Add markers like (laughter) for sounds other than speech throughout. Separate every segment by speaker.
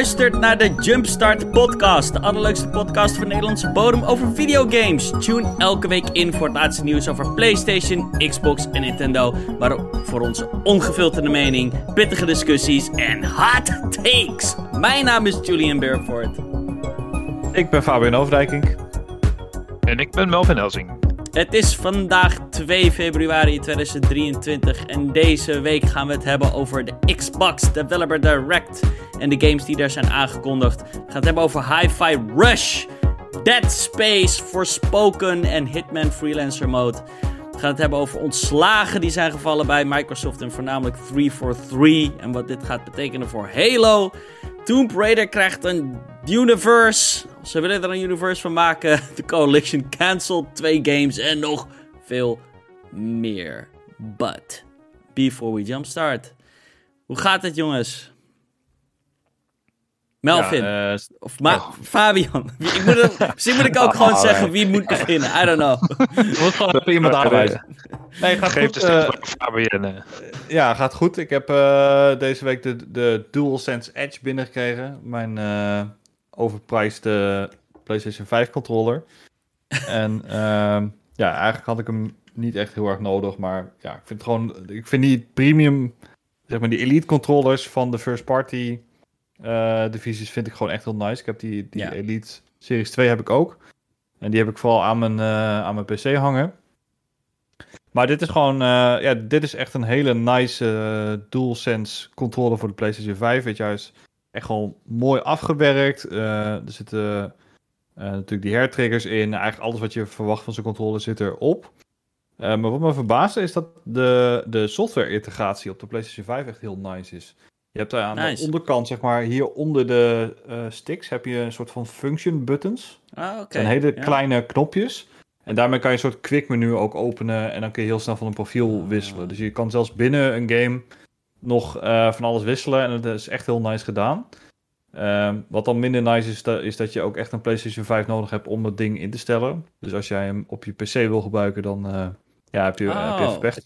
Speaker 1: Luistert naar de Jumpstart Podcast, de allerleukste podcast van Nederlandse bodem over videogames. Tune elke week in voor het laatste nieuws over PlayStation, Xbox en Nintendo. Maar ook voor onze ongefilterde mening, pittige discussies en hot takes. Mijn naam is Julian Bearford.
Speaker 2: Ik ben Fabian Overdijking.
Speaker 3: En ik ben Melvin Helsing.
Speaker 1: Het is vandaag 2 februari 2023 en deze week gaan we het hebben over de Xbox Developer Direct en de games die daar zijn aangekondigd. We gaan het hebben over Hi-Fi Rush, Dead Space, Forspoken en Hitman Freelancer Mode. We gaan het hebben over ontslagen die zijn gevallen bij Microsoft en voornamelijk 343 en wat dit gaat betekenen voor Halo. Tomb Raider krijgt een universe. Ze willen er een universe van maken. (laughs) The Coalition cancelled twee games en nog veel meer. But, before we jumpstart. Hoe gaat het jongens? Melvin.
Speaker 2: Ja, eh,
Speaker 1: of Ma Fabian. (laughs) Ik moet het, misschien moet ik ook gewoon zeggen wie moet beginnen. I don't know.
Speaker 2: je (laughs) moet gewoon even iemand aanwijzen. Nee, gaat
Speaker 3: Geef
Speaker 2: goed.
Speaker 3: de
Speaker 2: eh,
Speaker 3: Fabian. eh.
Speaker 2: ja, gaat goed. Ik heb eh, deze week de, de DualSense Edge binnengekregen. Mijn overpriced eh, PlayStation 5 controller. (laughs) en ehm, ja, eigenlijk had ik hem niet echt heel erg nodig. Maar ja, ik vind gewoon... Ik vind die premium, zeg maar die elite controllers van de first party eh, divisies vind ik gewoon echt heel nice. Ik heb die, die
Speaker 1: Ja.
Speaker 2: Elite Series 2 heb ik ook. En die heb ik vooral aan mijn, eh, aan mijn PC hangen. Maar dit is gewoon, ja, dit is echt een hele nice DualSense controller voor de PlayStation 5. Weet je, hij is echt gewoon mooi afgewerkt. Eh, er zitten eh, natuurlijk die hairtriggers in. Eigenlijk alles wat je verwacht van zo'n controller zit erop. Eh, maar wat me verbaasde is dat de, de software-integratie op de PlayStation 5 echt heel nice is. Je hebt daar aan
Speaker 1: Nice.
Speaker 2: de onderkant, zeg maar, hier onder de sticks heb je een soort van function buttons.
Speaker 1: Ah, oké.
Speaker 2: Zijn hele
Speaker 1: Ja.
Speaker 2: kleine knopjes. En daarmee kan je een soort quick menu ook openen. En dan kun je heel snel van een profiel
Speaker 1: Ah.
Speaker 2: wisselen. Dus je kan zelfs binnen een game nog eh, van alles wisselen. En dat is echt heel nice gedaan. Ehm, wat dan minder nice is, da- is dat je ook echt een PlayStation 5 nodig hebt om dat ding in te stellen. Dus als jij hem op je PC wil gebruiken, dan eh, ja, heb, je, heb je
Speaker 1: Oh.
Speaker 2: pech.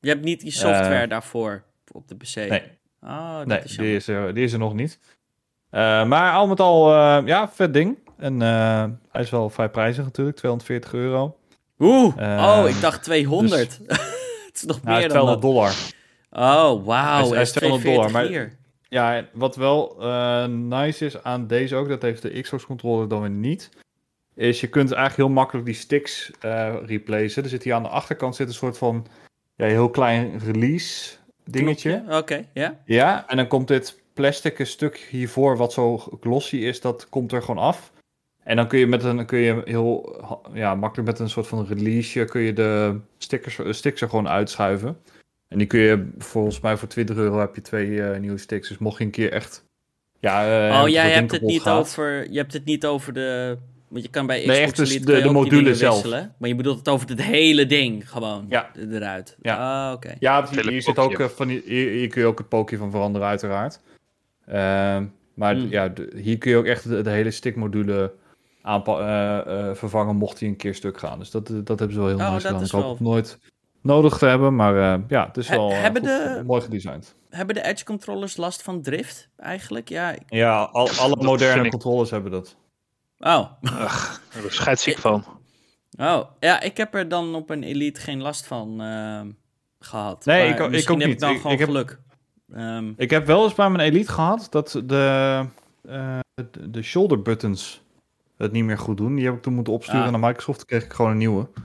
Speaker 1: Je hebt niet die software
Speaker 2: Eh,
Speaker 1: daarvoor op de PC.
Speaker 2: Nee.
Speaker 1: Oh, dat
Speaker 2: Nee,
Speaker 1: is
Speaker 2: die is, er, die is er nog niet. Maar al met al, ja, vet ding. En hij is wel vrij prijzig natuurlijk, 240 euro.
Speaker 1: Oeh,
Speaker 2: Eh,
Speaker 1: oh, ik dacht 200. (laughs) het is nog
Speaker 2: Nou,
Speaker 1: meer dan
Speaker 2: 200
Speaker 1: dat.
Speaker 2: dollar.
Speaker 1: Oh, wauw.
Speaker 2: Hij is- hij is
Speaker 1: 240
Speaker 2: 200 dollar, maar-. Ja, wat wel eh, nice is aan deze ook, dat heeft de Xbox controller dan weer niet, is je kunt eigenlijk heel makkelijk die sticks eh replacen. Er zit hier aan de achterkant zit een soort van ja, heel klein release dingetje.
Speaker 1: Oké, ja.
Speaker 2: Ja, en dan komt dit plastic stuk hiervoor, wat zo glossy is, dat komt er gewoon af. En dan kun je, met een, kun je heel ja, makkelijk met een soort van release kun je de stickers, sticks er gewoon uitschuiven. En die kun je volgens mij voor 20 euro heb je twee eh, nieuwe sticks. Dus mocht je een keer echt. Ja, eh,
Speaker 1: oh, jij hebt het niet
Speaker 2: gaat.
Speaker 1: over. Je hebt het niet over de. Want je kan bij Xbox
Speaker 2: Nee, echt dus
Speaker 1: Elite
Speaker 2: de- de module zelf.
Speaker 1: wisselen. Maar je bedoelt het over het hele ding gewoon
Speaker 2: Ja.
Speaker 1: eruit.
Speaker 2: Ja.
Speaker 1: Ah, oké.
Speaker 2: Ja, hier, hier zit ook eh, van die, hier, hier kun je ook het pookje van veranderen, uiteraard. Ehm, maar
Speaker 1: Hmm.
Speaker 2: ja, de- hier kun je ook echt de, de hele stickmodule aanpa- eh, eh, vervangen mocht hij een keer stuk gaan. Dus dat, dat hebben ze wel heel
Speaker 1: Oh,
Speaker 2: nice
Speaker 1: dat
Speaker 2: gedaan.
Speaker 1: is
Speaker 2: Ik hoop nooit nodig te hebben, maar eh, ja, het is wel eh,
Speaker 1: hebben
Speaker 2: goed-
Speaker 1: de-
Speaker 2: mooi gedesigned.
Speaker 1: Hebben de Edge controllers last van drift eigenlijk? Ja. ik-
Speaker 2: Ja, al, alle
Speaker 3: Dat
Speaker 2: moderne controllers hebben dat.
Speaker 1: Oh.
Speaker 3: Daar ben ik scheidsziek van. (laughs)
Speaker 1: Oh. Ja, ik heb er dan op een Elite geen last van ehm, gehad.
Speaker 2: Nee, ik ook- ik
Speaker 1: misschien
Speaker 2: ook
Speaker 1: heb
Speaker 2: niet.
Speaker 1: Ik dan gewoon
Speaker 2: ik heb-
Speaker 1: geluk. Ehm,
Speaker 2: Ik heb wel eens bij mijn Elite gehad dat de, eh, de, de shoulder buttons het niet meer goed doen. Die heb ik toen moeten opsturen
Speaker 1: Ah.
Speaker 2: naar Microsoft. Toen kreeg ik gewoon een nieuwe. Dat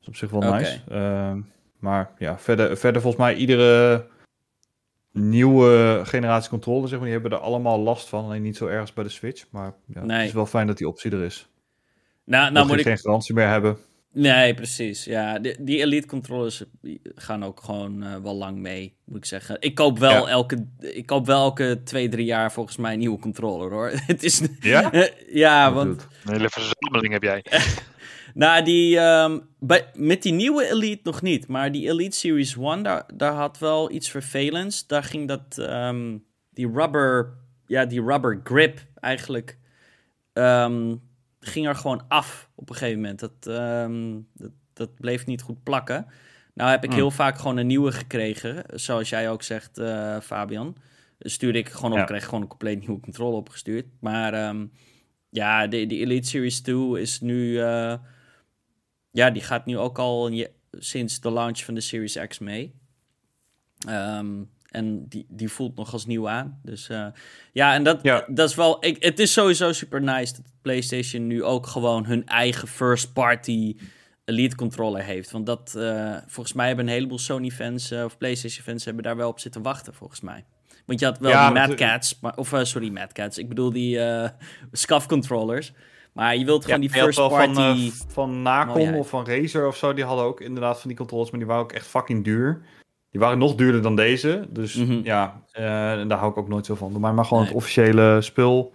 Speaker 2: is op zich wel nice. Ehm, maar ja, verder, verder volgens mij iedere nieuwe generatie controller, zeg maar, die hebben er allemaal last van. Alleen niet zo ergens bij de Switch. Maar ja,
Speaker 1: Nee.
Speaker 2: het is wel fijn dat die optie er is.
Speaker 1: nou,
Speaker 2: Nou
Speaker 1: moet
Speaker 2: je
Speaker 1: ik
Speaker 2: geen garantie meer hebben.
Speaker 1: Nee, precies. Ja, die, die Elite controllers gaan ook gewoon eh, wel lang mee, moet ik zeggen. Ik koop wel,
Speaker 2: Ja.
Speaker 1: elke, ik koop wel elke twee, drie jaar volgens mij een nieuwe controller, hoor. (laughs) Het is...
Speaker 2: Ja? (laughs)
Speaker 1: Ja,
Speaker 2: Wat
Speaker 1: want...
Speaker 3: Een hele verzameling heb jij. (laughs)
Speaker 1: Nou, die, ehm, bij, met die nieuwe Elite nog niet. Maar die Elite Series 1, daar, daar had wel iets vervelends. Daar ging dat, ehm, die rubber, ja, die rubber grip eigenlijk, ehm, ging er gewoon af op een gegeven moment. Dat, dat, dat bleef niet goed plakken. Nou heb ik
Speaker 2: Hmm.
Speaker 1: heel vaak gewoon een nieuwe gekregen, zoals jij ook zegt, eh, Fabian. stuurde ik gewoon op,
Speaker 2: Ja.
Speaker 1: kreeg gewoon een compleet nieuwe controle opgestuurd. Maar ja, de, de Elite Series 2 is nu, eh, ja, die gaat nu ook al je- sinds de launch van de Series X mee. Ehm, en die, die voelt nog als nieuw aan. Dus eh, ja, en dat,
Speaker 2: Ja.
Speaker 1: dat is wel. Ik, het is sowieso super nice dat PlayStation nu ook gewoon hun eigen first party Elite controller heeft. Want dat, eh, volgens mij hebben een heleboel Sony fans eh, of PlayStation fans hebben daar wel op zitten wachten, volgens mij. Want je had wel
Speaker 2: Ja,
Speaker 1: die Mad Cats, maar, of sorry, Mad Cats. Ik bedoel die (laughs) SCAF controllers. Maar je wilt gewoon die first party.
Speaker 2: van, eh, van Nacom
Speaker 1: mooiheid.
Speaker 2: of van Razer of zo, die hadden ook inderdaad van die controllers, maar die waren ook echt fucking duur. Die waren nog duurder dan deze. Dus
Speaker 1: Mhm.
Speaker 2: ja, eh, en daar hou ik ook nooit zo van. Doe mij maar gewoon
Speaker 1: Nee.
Speaker 2: het officiële spul.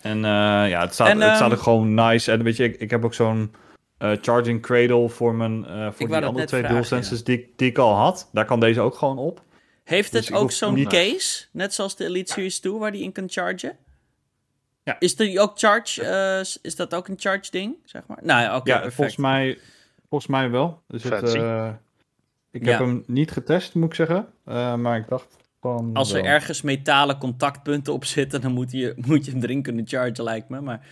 Speaker 2: En eh, ja, het staat,
Speaker 1: En,
Speaker 2: het staat
Speaker 1: ehm,
Speaker 2: gewoon nice. En weet je, ik, ik heb ook zo'n charging cradle voor mijn voor die andere twee
Speaker 1: vragen,
Speaker 2: DualSenses die, ik- die ik al had. Daar kan deze ook gewoon op.
Speaker 1: Heeft
Speaker 2: Dus
Speaker 1: het ook zo'n case, net zoals de Elite Series 2, waar die in kan chargen?
Speaker 2: Ja.
Speaker 1: Is die ook charge? eh, is- dat ook een charge ding, zeg maar? Nou ja, oké,
Speaker 2: ja,
Speaker 1: perfect.
Speaker 2: volgens mij, volgens mij wel. Dus het, eh, ik
Speaker 1: Ja.
Speaker 2: heb hem niet getest, moet ik zeggen. Eh, maar ik dacht van
Speaker 1: Als er
Speaker 2: wel.
Speaker 1: ergens metalen contactpunten op zitten, dan moet je, moet je hem erin kunnen chargen, lijkt me. Maar,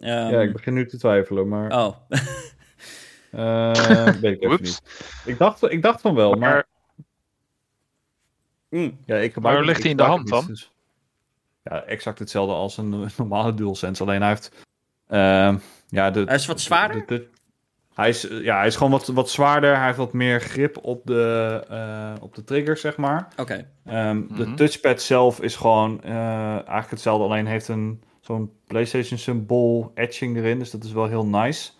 Speaker 1: ehm,
Speaker 2: Ja, ik begin nu te twijfelen, maar
Speaker 1: Oh, (laughs)
Speaker 2: eh, weet ik even niet. Ik dacht, ik dacht van wel, maar,
Speaker 3: Maar
Speaker 1: Mm.
Speaker 2: ja, ik gebruik
Speaker 3: Waar ligt hij in de hand
Speaker 2: niet, dus- Ja, exact hetzelfde als een normale DualSense. Alleen hij heeft, ehm, ja, de,
Speaker 1: Hij is wat zwaarder?
Speaker 2: de- de- hij is, ja, hij is gewoon wat, wat zwaarder. Hij heeft wat meer grip op de, eh, op de triggers, zeg maar.
Speaker 1: oké.
Speaker 2: Ehm, De
Speaker 3: Mhm.
Speaker 2: touchpad zelf is gewoon eh, eigenlijk hetzelfde, alleen heeft een zo'n PlayStation symbool etching erin, dus dat is wel heel nice.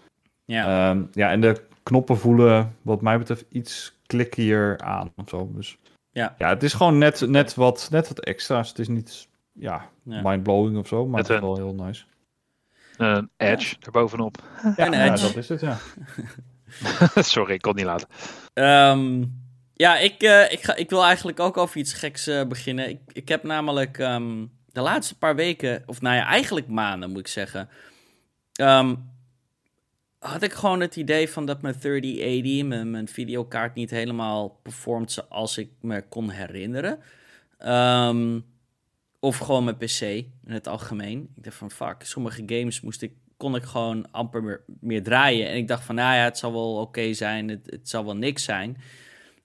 Speaker 1: Ja.
Speaker 2: Ehm, ja, en de knoppen voelen wat mij betreft iets klikkier aan of zo. Dus
Speaker 1: Ja.
Speaker 2: ja, het is gewoon net, net, wat, net wat extra's. Het is niet ja,
Speaker 1: Ja.
Speaker 2: mindblowing of zo, maar het is wel heel nice.
Speaker 3: een edge erbovenop.
Speaker 2: Ja,
Speaker 1: Een
Speaker 2: ja,
Speaker 1: edge.
Speaker 2: dat is het, ja. (laughs)
Speaker 3: Sorry, ik kon niet laten.
Speaker 1: Ehm, ja, ik, eh, ik, ga, ik wil eigenlijk ook over iets geks eh, beginnen. Ik, ik heb namelijk ehm, de laatste paar weken, of nou ja, eigenlijk maanden moet ik zeggen, ehm, had ik gewoon het idee van dat mijn 3080, mijn, mijn videokaart, niet helemaal performt zoals ik me kon herinneren. Ehm, of gewoon mijn PC in het algemeen. Ik dacht van fuck, sommige games moest ik, kon ik gewoon amper meer, meer draaien. En ik dacht van nou ja, het zal wel oké zijn, het, het zal wel niks zijn.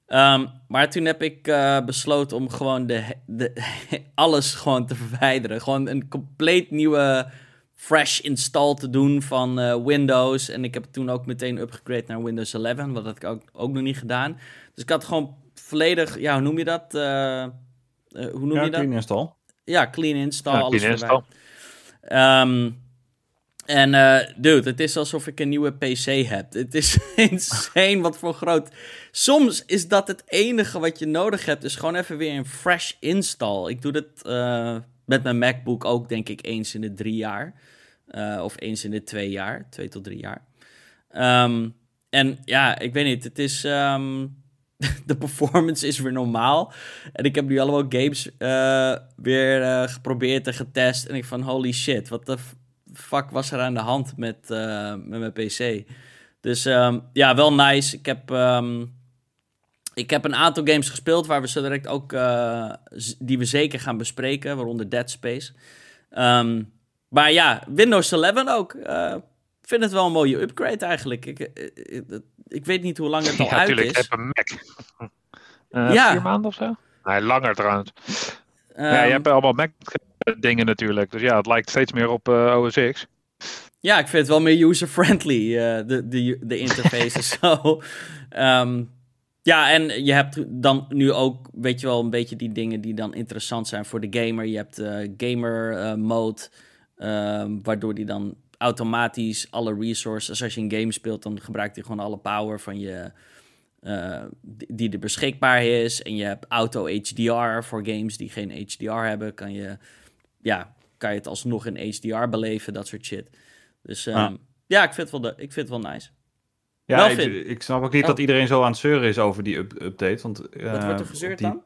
Speaker 1: Ehm, maar toen heb ik eh, besloten om gewoon de, de, (laughs) alles gewoon te verwijderen. Gewoon een compleet nieuwe fresh install te doen van eh, Windows. En ik heb toen ook meteen upgegrade naar Windows 11. Wat had ik ook, ook nog niet gedaan. Dus ik had gewoon volledig, ja, hoe noem je dat? Eh, hoe noem
Speaker 2: Ja,
Speaker 1: je dat?
Speaker 2: clean install.
Speaker 1: Ja, clean install,
Speaker 3: Ja,
Speaker 1: alles
Speaker 3: clean.
Speaker 1: Ehm, en eh, dude, het is alsof ik een nieuwe PC heb. Het is (laughs) insane wat voor groot. Soms is dat het enige wat je nodig hebt, is gewoon even weer een fresh install. Ik doe dat eh, met mijn MacBook ook, denk ik, eens in de drie jaar. Eh, of eens in de twee jaar, twee tot drie jaar. Ehm, en ja, ik weet niet, het is. ehm, (laughs) de performance is weer normaal. En ik heb nu allemaal games eh, weer eh, geprobeerd en getest. En ik van holy shit, wat de fuck was er aan de hand met, eh, met mijn PC? Dus ehm, ja, wel nice. Ik heb, ehm, ik heb een aantal games gespeeld waar we zo direct ook, die we zeker gaan bespreken, waaronder Dead Space. Ehm, maar ja, Windows 11 ook. Ik vind het wel een mooie upgrade eigenlijk. Ik, ik weet niet hoe lang het al
Speaker 3: Ja,
Speaker 1: uit
Speaker 3: natuurlijk. Ik
Speaker 1: is.
Speaker 3: heb een Mac. Eh,
Speaker 1: Ja.
Speaker 3: Vier maanden of zo? Nee, langer trouwens. ja,
Speaker 1: Ehm,
Speaker 3: je hebt allemaal Mac-dingen natuurlijk. Dus ja, het lijkt steeds meer op eh, OS X.
Speaker 1: Ja, ik vind het wel meer user-friendly, eh, de, de, de interface en zo. Ehm, ja, en je hebt dan nu ook, weet je wel, een beetje die dingen die dan interessant zijn voor de gamer. Je hebt eh, gamer mode, ehm, waardoor die dan automatisch alle resources, als je een game speelt, dan gebruikt hij gewoon alle power van je, eh, die, er beschikbaar is. En je hebt auto HDR voor games die geen HDR hebben, kan je, ja, kan je het alsnog in HDR beleven, dat soort shit. Dus ehm,
Speaker 2: Ah.
Speaker 1: ja, ik vind het wel, de, ik vind het wel nice.
Speaker 2: Ja,
Speaker 1: Melvin.
Speaker 2: ik, ik snap ook niet
Speaker 1: Oh.
Speaker 2: dat iedereen zo aan het zeuren is over die up- update. Want,
Speaker 1: Wat
Speaker 2: eh,
Speaker 1: wordt er gezeurd
Speaker 2: die-
Speaker 1: dan?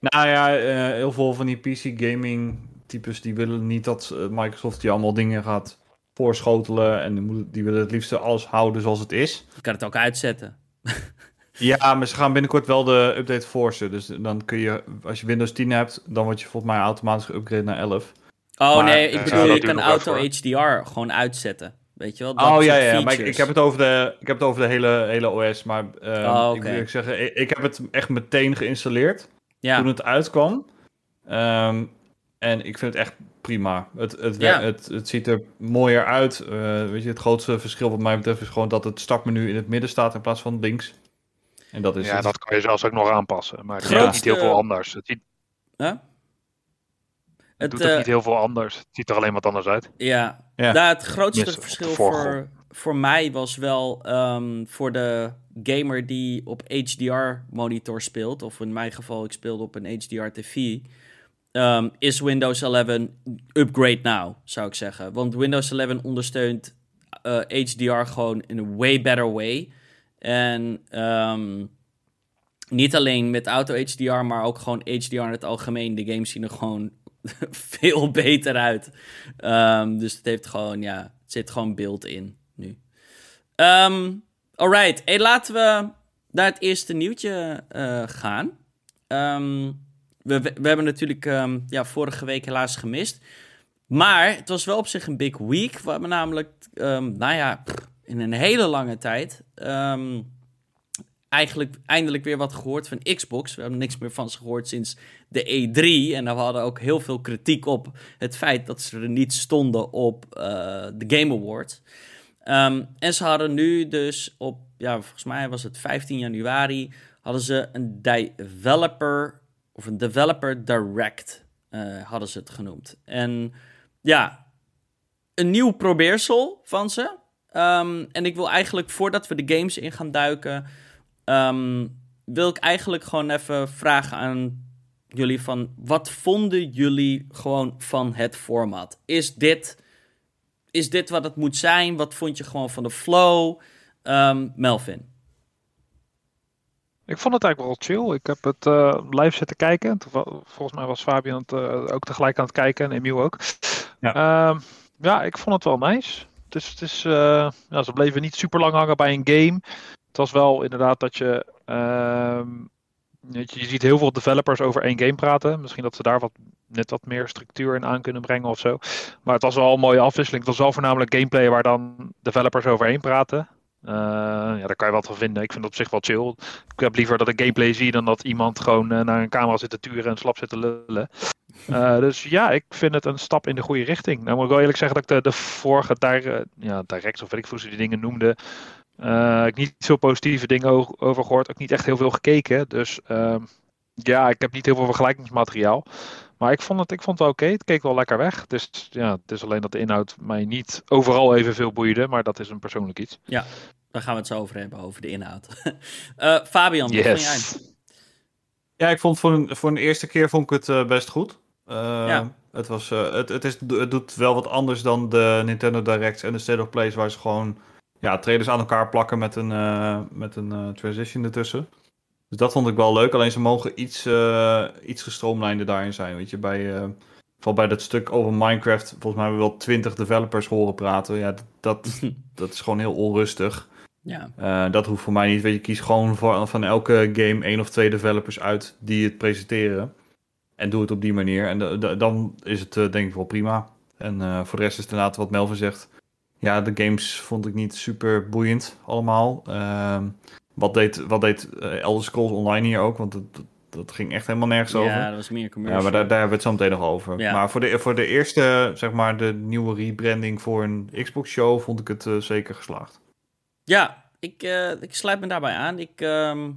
Speaker 2: Nou ja, eh, heel veel van die PC gaming types die willen niet dat Microsoft die allemaal dingen gaat voorschotelen. En die, willen het liefst alles houden zoals het is.
Speaker 1: Je kan het ook uitzetten. (laughs)
Speaker 2: Ja, maar ze gaan binnenkort wel de update forcen. Dus dan kun je, als je Windows 10 hebt, dan word je volgens mij automatisch geüpgrade naar 11.
Speaker 1: Oh
Speaker 2: Maar,
Speaker 1: nee, ik
Speaker 3: eh,
Speaker 1: bedoel,
Speaker 3: dat
Speaker 1: je kan auto. HDR gewoon uitzetten. Weet je wel? Dat
Speaker 2: oh ja, ja, maar ik, ik heb het over de, ik heb het over de hele, hele OS. Maar ehm,
Speaker 1: Oh,
Speaker 2: ik eerlijk zeggen, ik, ik heb het echt meteen geïnstalleerd
Speaker 1: Ja,
Speaker 2: toen het uitkwam. Ehm, en ik vind het echt prima. Het, het,
Speaker 1: Ja.
Speaker 2: het, het ziet er mooier uit. Eh, weet je, het grootste verschil wat mij betreft is gewoon dat het startmenu in het midden staat in plaats van links. En dat is
Speaker 3: Ja,
Speaker 2: het.
Speaker 3: dat kan je zelfs ook nog aanpassen. Maar het is niet heel veel anders. Het, ziet,
Speaker 1: Huh?
Speaker 3: het
Speaker 1: Het,
Speaker 3: doet ook
Speaker 1: eh,
Speaker 3: niet heel veel anders. Het ziet er alleen wat anders uit.
Speaker 1: Ja,
Speaker 2: Ja.
Speaker 1: Nou, het grootste verschil voor, voor mij was wel ehm, voor de gamer die op HDR-monitor speelt, of in mijn geval, ik speelde op een HDR-TV, ehm, is Windows 11 upgrade now, zou ik zeggen. Want Windows 11 ondersteunt eh, HDR gewoon in een way better way. En ehm, niet alleen met auto HDR, maar ook gewoon HDR in het algemeen. De games zien er gewoon (laughs) veel beter uit. Ehm, dus het heeft gewoon, ja, het zit gewoon beeld in nu. Ehm alright, hey, laten we naar het eerste nieuwtje eh, gaan. Ehm, we, we, hebben natuurlijk ehm, ja, vorige week helaas gemist. Maar het was wel op zich een big week. We hebben namelijk, ehm, nou ja, in een hele lange tijd... ehm, eigenlijk eindelijk weer wat gehoord van Xbox. We hebben niks meer van ze gehoord sinds de E3. En we hadden ook heel veel kritiek op het feit dat ze er niet stonden op eh, de Game Awards. En ze hadden nu dus op, ja, volgens mij was het 15 januari, hadden ze een developer, of een developer direct, eh, hadden ze het genoemd. En ja, een nieuw probeersel van ze. Ehm, en ik wil eigenlijk, voordat we de games in gaan duiken, ehm, wil ik eigenlijk gewoon even vragen aan jullie van, wat vonden jullie gewoon van het format? Is dit, is dit wat het moet zijn? Wat vond je gewoon van de flow? Ehm, Melvin.
Speaker 3: Ik vond het eigenlijk wel chill. Ik heb het eh, live zitten kijken. Volgens mij was Fabian het, eh, ook tegelijk aan het kijken en Emiel ook.
Speaker 2: Ja.
Speaker 3: Ja, ja ik vond het wel nice. Het is, het is, eh, ja, ze bleven niet super lang hangen bij een game. Het was wel inderdaad dat je, ehm, weet je. Je ziet heel veel developers over één game praten. Misschien dat ze daar wat, net wat meer structuur in aan kunnen brengen of zo. Maar het was wel een mooie afwisseling. Het was wel voornamelijk gameplay waar dan developers overheen praten. Eh, ja, daar kan je wat van vinden. Ik vind het op zich wel chill. Ik heb liever dat ik gameplay zie dan dat iemand gewoon eh, naar een camera zit te turen en slap zit te lullen. (laughs) Eh, dus ja, ik vind het een stap in de goede richting. Nou moet ik wel eerlijk zeggen dat ik de, de vorige dir ja, direct, of weet ik hoe ze die dingen noemden, ik niet zo positieve dingen over gehoord. Ook niet echt heel veel gekeken. Dus ehm, ja, ik heb niet heel veel vergelijkingsmateriaal. Maar ik vond het, ik vond het wel oké. Het keek wel lekker weg. Dus ja, het is alleen dat de inhoud mij niet overal evenveel boeide. Maar dat is een persoonlijk iets.
Speaker 1: Ja, daar gaan we het zo over hebben, over de inhoud. (laughs) Eh, Fabian, wat vond jij?
Speaker 2: Ja, ik vond voor een, voor een eerste keer vond ik het eh, best goed. Eh,
Speaker 1: Ja.
Speaker 2: Het, was, eh, het, het, is, het doet wel wat anders dan de Nintendo Directs en de State of Plays, waar ze gewoon ja, trailers aan elkaar plakken met een, eh, met een transition ertussen. Dus dat vond ik wel leuk. Alleen ze mogen iets, eh iets gestroomlijnder daarin zijn. Weet je, bij, eh, vooral bij dat stuk over Minecraft, volgens mij hebben we wel twintig developers horen praten. Ja, dat, (laughs) dat, is gewoon heel onrustig.
Speaker 1: Ja,
Speaker 2: Eh, dat hoeft voor mij niet. Weet je, kies gewoon voor, van elke game één of twee developers uit die het presenteren. En doe het op die manier. En dan is het denk ik wel prima. En voor de rest is het inderdaad wat Melvin zegt. Ja, de games vond ik niet super boeiend allemaal. Ehm, wat deed, wat deed eh, Elder Scrolls Online hier ook? Want dat, dat, dat ging echt helemaal nergens over.
Speaker 1: ja dat was meer commercial.
Speaker 2: Ja, maar daar, daar hebben we het zo meteen nog over.
Speaker 1: Ja.
Speaker 2: Maar voor de, voor de eerste, zeg maar, de nieuwe rebranding voor een Xbox-show vond ik het eh, zeker geslaagd.
Speaker 1: Ja, ik, eh, ik sluit me daarbij aan. Ik, ehm,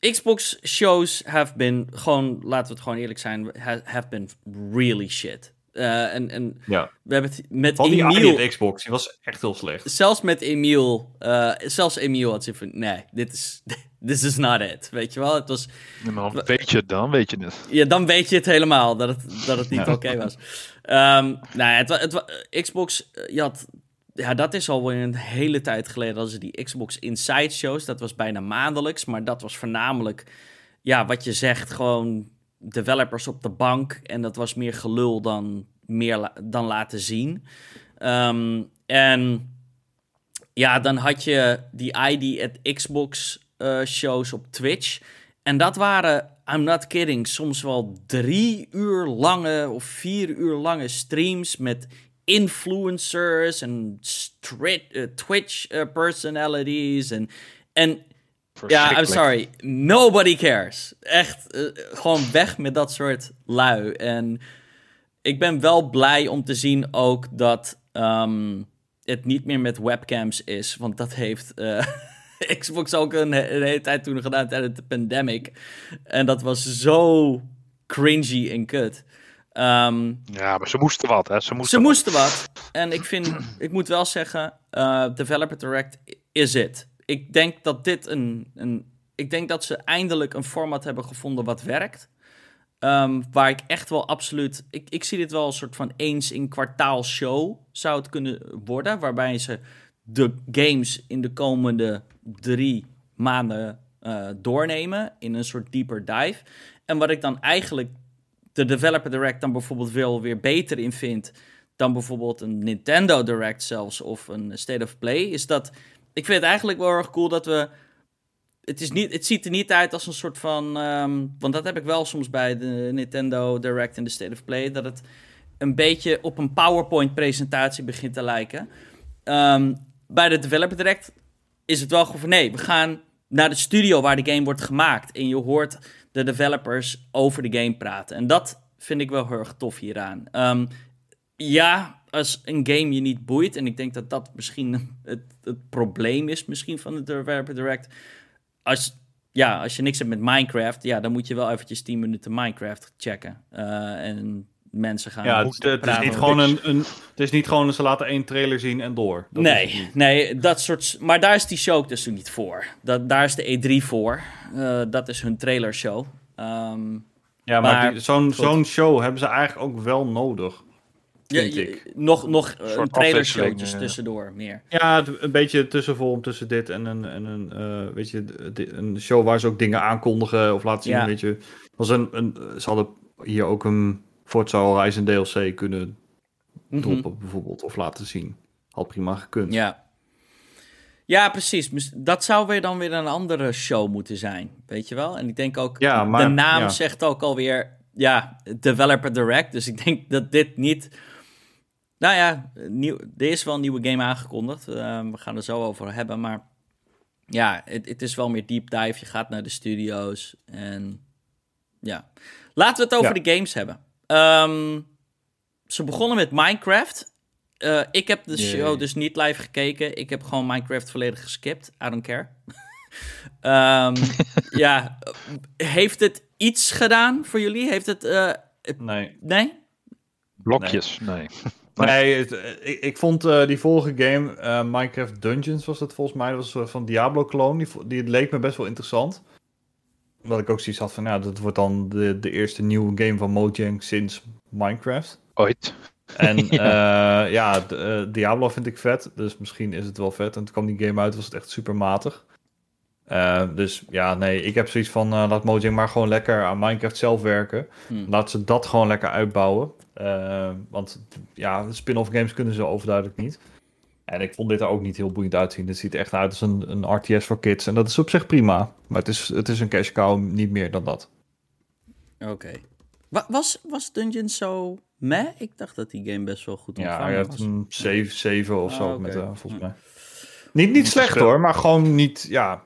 Speaker 1: Xbox shows have been, gewoon, laten we het gewoon eerlijk zijn, ha- have been really shit. Eh, en, en
Speaker 2: Ja.
Speaker 1: we hebben het met
Speaker 2: Van die
Speaker 1: Emiel.
Speaker 2: Xbox, die was echt heel slecht.
Speaker 1: zelfs met Emiel, eh, zelfs Emiel had ze van, nee, dit is, (laughs) this is not it. Weet je wel, het was,
Speaker 3: Ja, maar dan weet je het dan, weet je het.
Speaker 1: ja, dan weet je het helemaal, dat het, dat het niet
Speaker 2: Ja.
Speaker 1: oké was. Ehm nou ja, het, het, Xbox, eh, je had, ja, dat is alweer een hele tijd geleden dat ze die Xbox Inside shows, dat was bijna maandelijks, maar dat was voornamelijk, ja, wat je zegt, gewoon developers op de bank en dat was meer gelul dan, meer dan laten zien. Ehm, en ja, dan had je die ID at Xbox eh, shows op Twitch. En dat waren, I'm not kidding, soms wel drie uur lange of vier uur lange streams met influencers en eh, Twitch eh, personalities. En ja, I'm sorry, nobody cares. Echt, eh, gewoon weg met dat soort lui. En ik ben wel blij om te zien ook dat ehm, het niet meer met webcams is. Want dat heeft eh, (laughs) Xbox ook een, he- een hele tijd toen gedaan tijdens de pandemic. En dat was zo cringy en kut. Ehm,
Speaker 3: Ja, maar ze moesten wat, hè? Ze moesten
Speaker 1: ze
Speaker 3: wat.
Speaker 1: moesten wat. En ik vind, ik moet wel zeggen, eh, Developer Direct is het. Ik denk dat dit een, een. Ik denk dat ze eindelijk een format hebben gevonden wat werkt. Ehm, waar ik echt wel absoluut. Ik, ik zie dit wel als een soort van eens in kwartaal show zou het kunnen worden. Waarbij ze de games in de komende drie maanden eh, doornemen. In een soort deeper dive. En wat ik dan eigenlijk de Developer Direct dan bijvoorbeeld wel weer beter in vind dan bijvoorbeeld een Nintendo Direct zelfs of een State of Play, is dat ik vind het eigenlijk wel erg cool dat we het, is niet, het ziet er niet uit als een soort van. ehm, want dat heb ik wel soms bij de Nintendo Direct en de State of Play. Dat het een beetje op een PowerPoint-presentatie begint te lijken. Ehm, bij de Developer Direct is het wel gewoon van nee, we gaan naar de studio waar de game wordt gemaakt. En je hoort de developers over de game praten. En dat vind ik wel heel erg tof hieraan. Ehm, ja, als een game je niet boeit, en ik denk dat dat misschien (laughs) het, het probleem is misschien van de Developer Direct. Als, ja, als je niks hebt met Minecraft, ja, dan moet je wel eventjes 10 minuten Minecraft checken. Eh, en mensen gaan...
Speaker 2: Ja, het, het is niet gewoon een, een, het is niet gewoon ze laten één trailer zien en door. Dat
Speaker 1: nee, nee, dat soort. Maar daar is die show dus niet voor. Dat, daar is de E3 voor. Eh, dat is hun trailershow. Ehm
Speaker 2: Ja, maar,
Speaker 1: Maar-
Speaker 2: zo'n zo'n show hebben ze eigenlijk ook wel nodig.
Speaker 1: Ja,
Speaker 2: ik.
Speaker 1: nog nog eh, een trailershowtjes
Speaker 3: afwisseling, eh.
Speaker 1: tussendoor meer.
Speaker 2: Ja, een beetje tussenvorm tussen dit en een, en een, eh, weet je, een show waar ze ook dingen aankondigen of laten zien.
Speaker 1: Ja.
Speaker 2: Weet je, was een, een, ze hadden hier ook een Forza Horizon DLC kunnen
Speaker 1: Mhm.
Speaker 2: droppen bijvoorbeeld of laten zien. Had prima gekund.
Speaker 1: Ja. Ja, precies. Dat zou weer dan weer een andere show moeten zijn. Weet je wel? En ik denk ook,
Speaker 2: Ja, maar-
Speaker 1: de naam
Speaker 2: ja.
Speaker 1: zegt ook alweer, ja, Developer Direct. Dus ik denk dat dit niet... Nou ja, nieuw, er is wel een nieuwe game aangekondigd. Eh, we gaan er zo over hebben, maar... Ja, het, het is wel meer deep dive. Je gaat naar de studio's en... Ja. Laten we het over
Speaker 2: Ja.
Speaker 1: de games hebben. Ehm, ze begonnen met Minecraft. Eh, ik heb de show dus niet live gekeken. Ik heb gewoon Minecraft volledig geskipt. I don't care. (laughs) Ehm, (laughs) ja, heeft het iets gedaan voor jullie? Heeft het... eh,
Speaker 2: Nee.
Speaker 1: nee?
Speaker 3: Blokjes, nee.
Speaker 2: Nee, (laughs) het- eh, ik, ik vond eh, die vorige game, eh, Minecraft Dungeons was het volgens mij, dat was een soort van Diablo-clone. Die, leek me best wel interessant. Wat ik ook zoiets had van, ja, dat wordt dan de, de eerste nieuwe game van Mojang sinds Minecraft.
Speaker 3: Ooit.
Speaker 2: En (laughs) ja, ja Diablo vind ik vet, dus misschien is het wel vet. En toen kwam die game uit, was het echt super matig. Eh, dus ja, nee, ik heb zoiets van, eh, laat Mojang maar gewoon lekker aan Minecraft zelf werken.
Speaker 1: Hm.
Speaker 2: Laat ze dat gewoon lekker uitbouwen. Eh, want ja, spin-off games kunnen ze overduidelijk niet. En ik vond dit er ook niet heel boeiend uitzien. Het ziet er echt uit als een, een RTS voor kids. En dat is op zich prima. Maar het is, het is een cash cow, niet meer dan dat.
Speaker 1: Oké. Wa- Was, was Dungeon zo meh? Ik dacht dat die game best wel goed
Speaker 2: Ja,
Speaker 1: ontvangen
Speaker 2: hij heeft
Speaker 1: was.
Speaker 2: een 7, 7 of
Speaker 1: Ah,
Speaker 2: zo,
Speaker 1: oké.
Speaker 2: met, volgens
Speaker 1: Hm.
Speaker 2: mij. Niet, niet slecht hoor, maar gewoon niet, ja...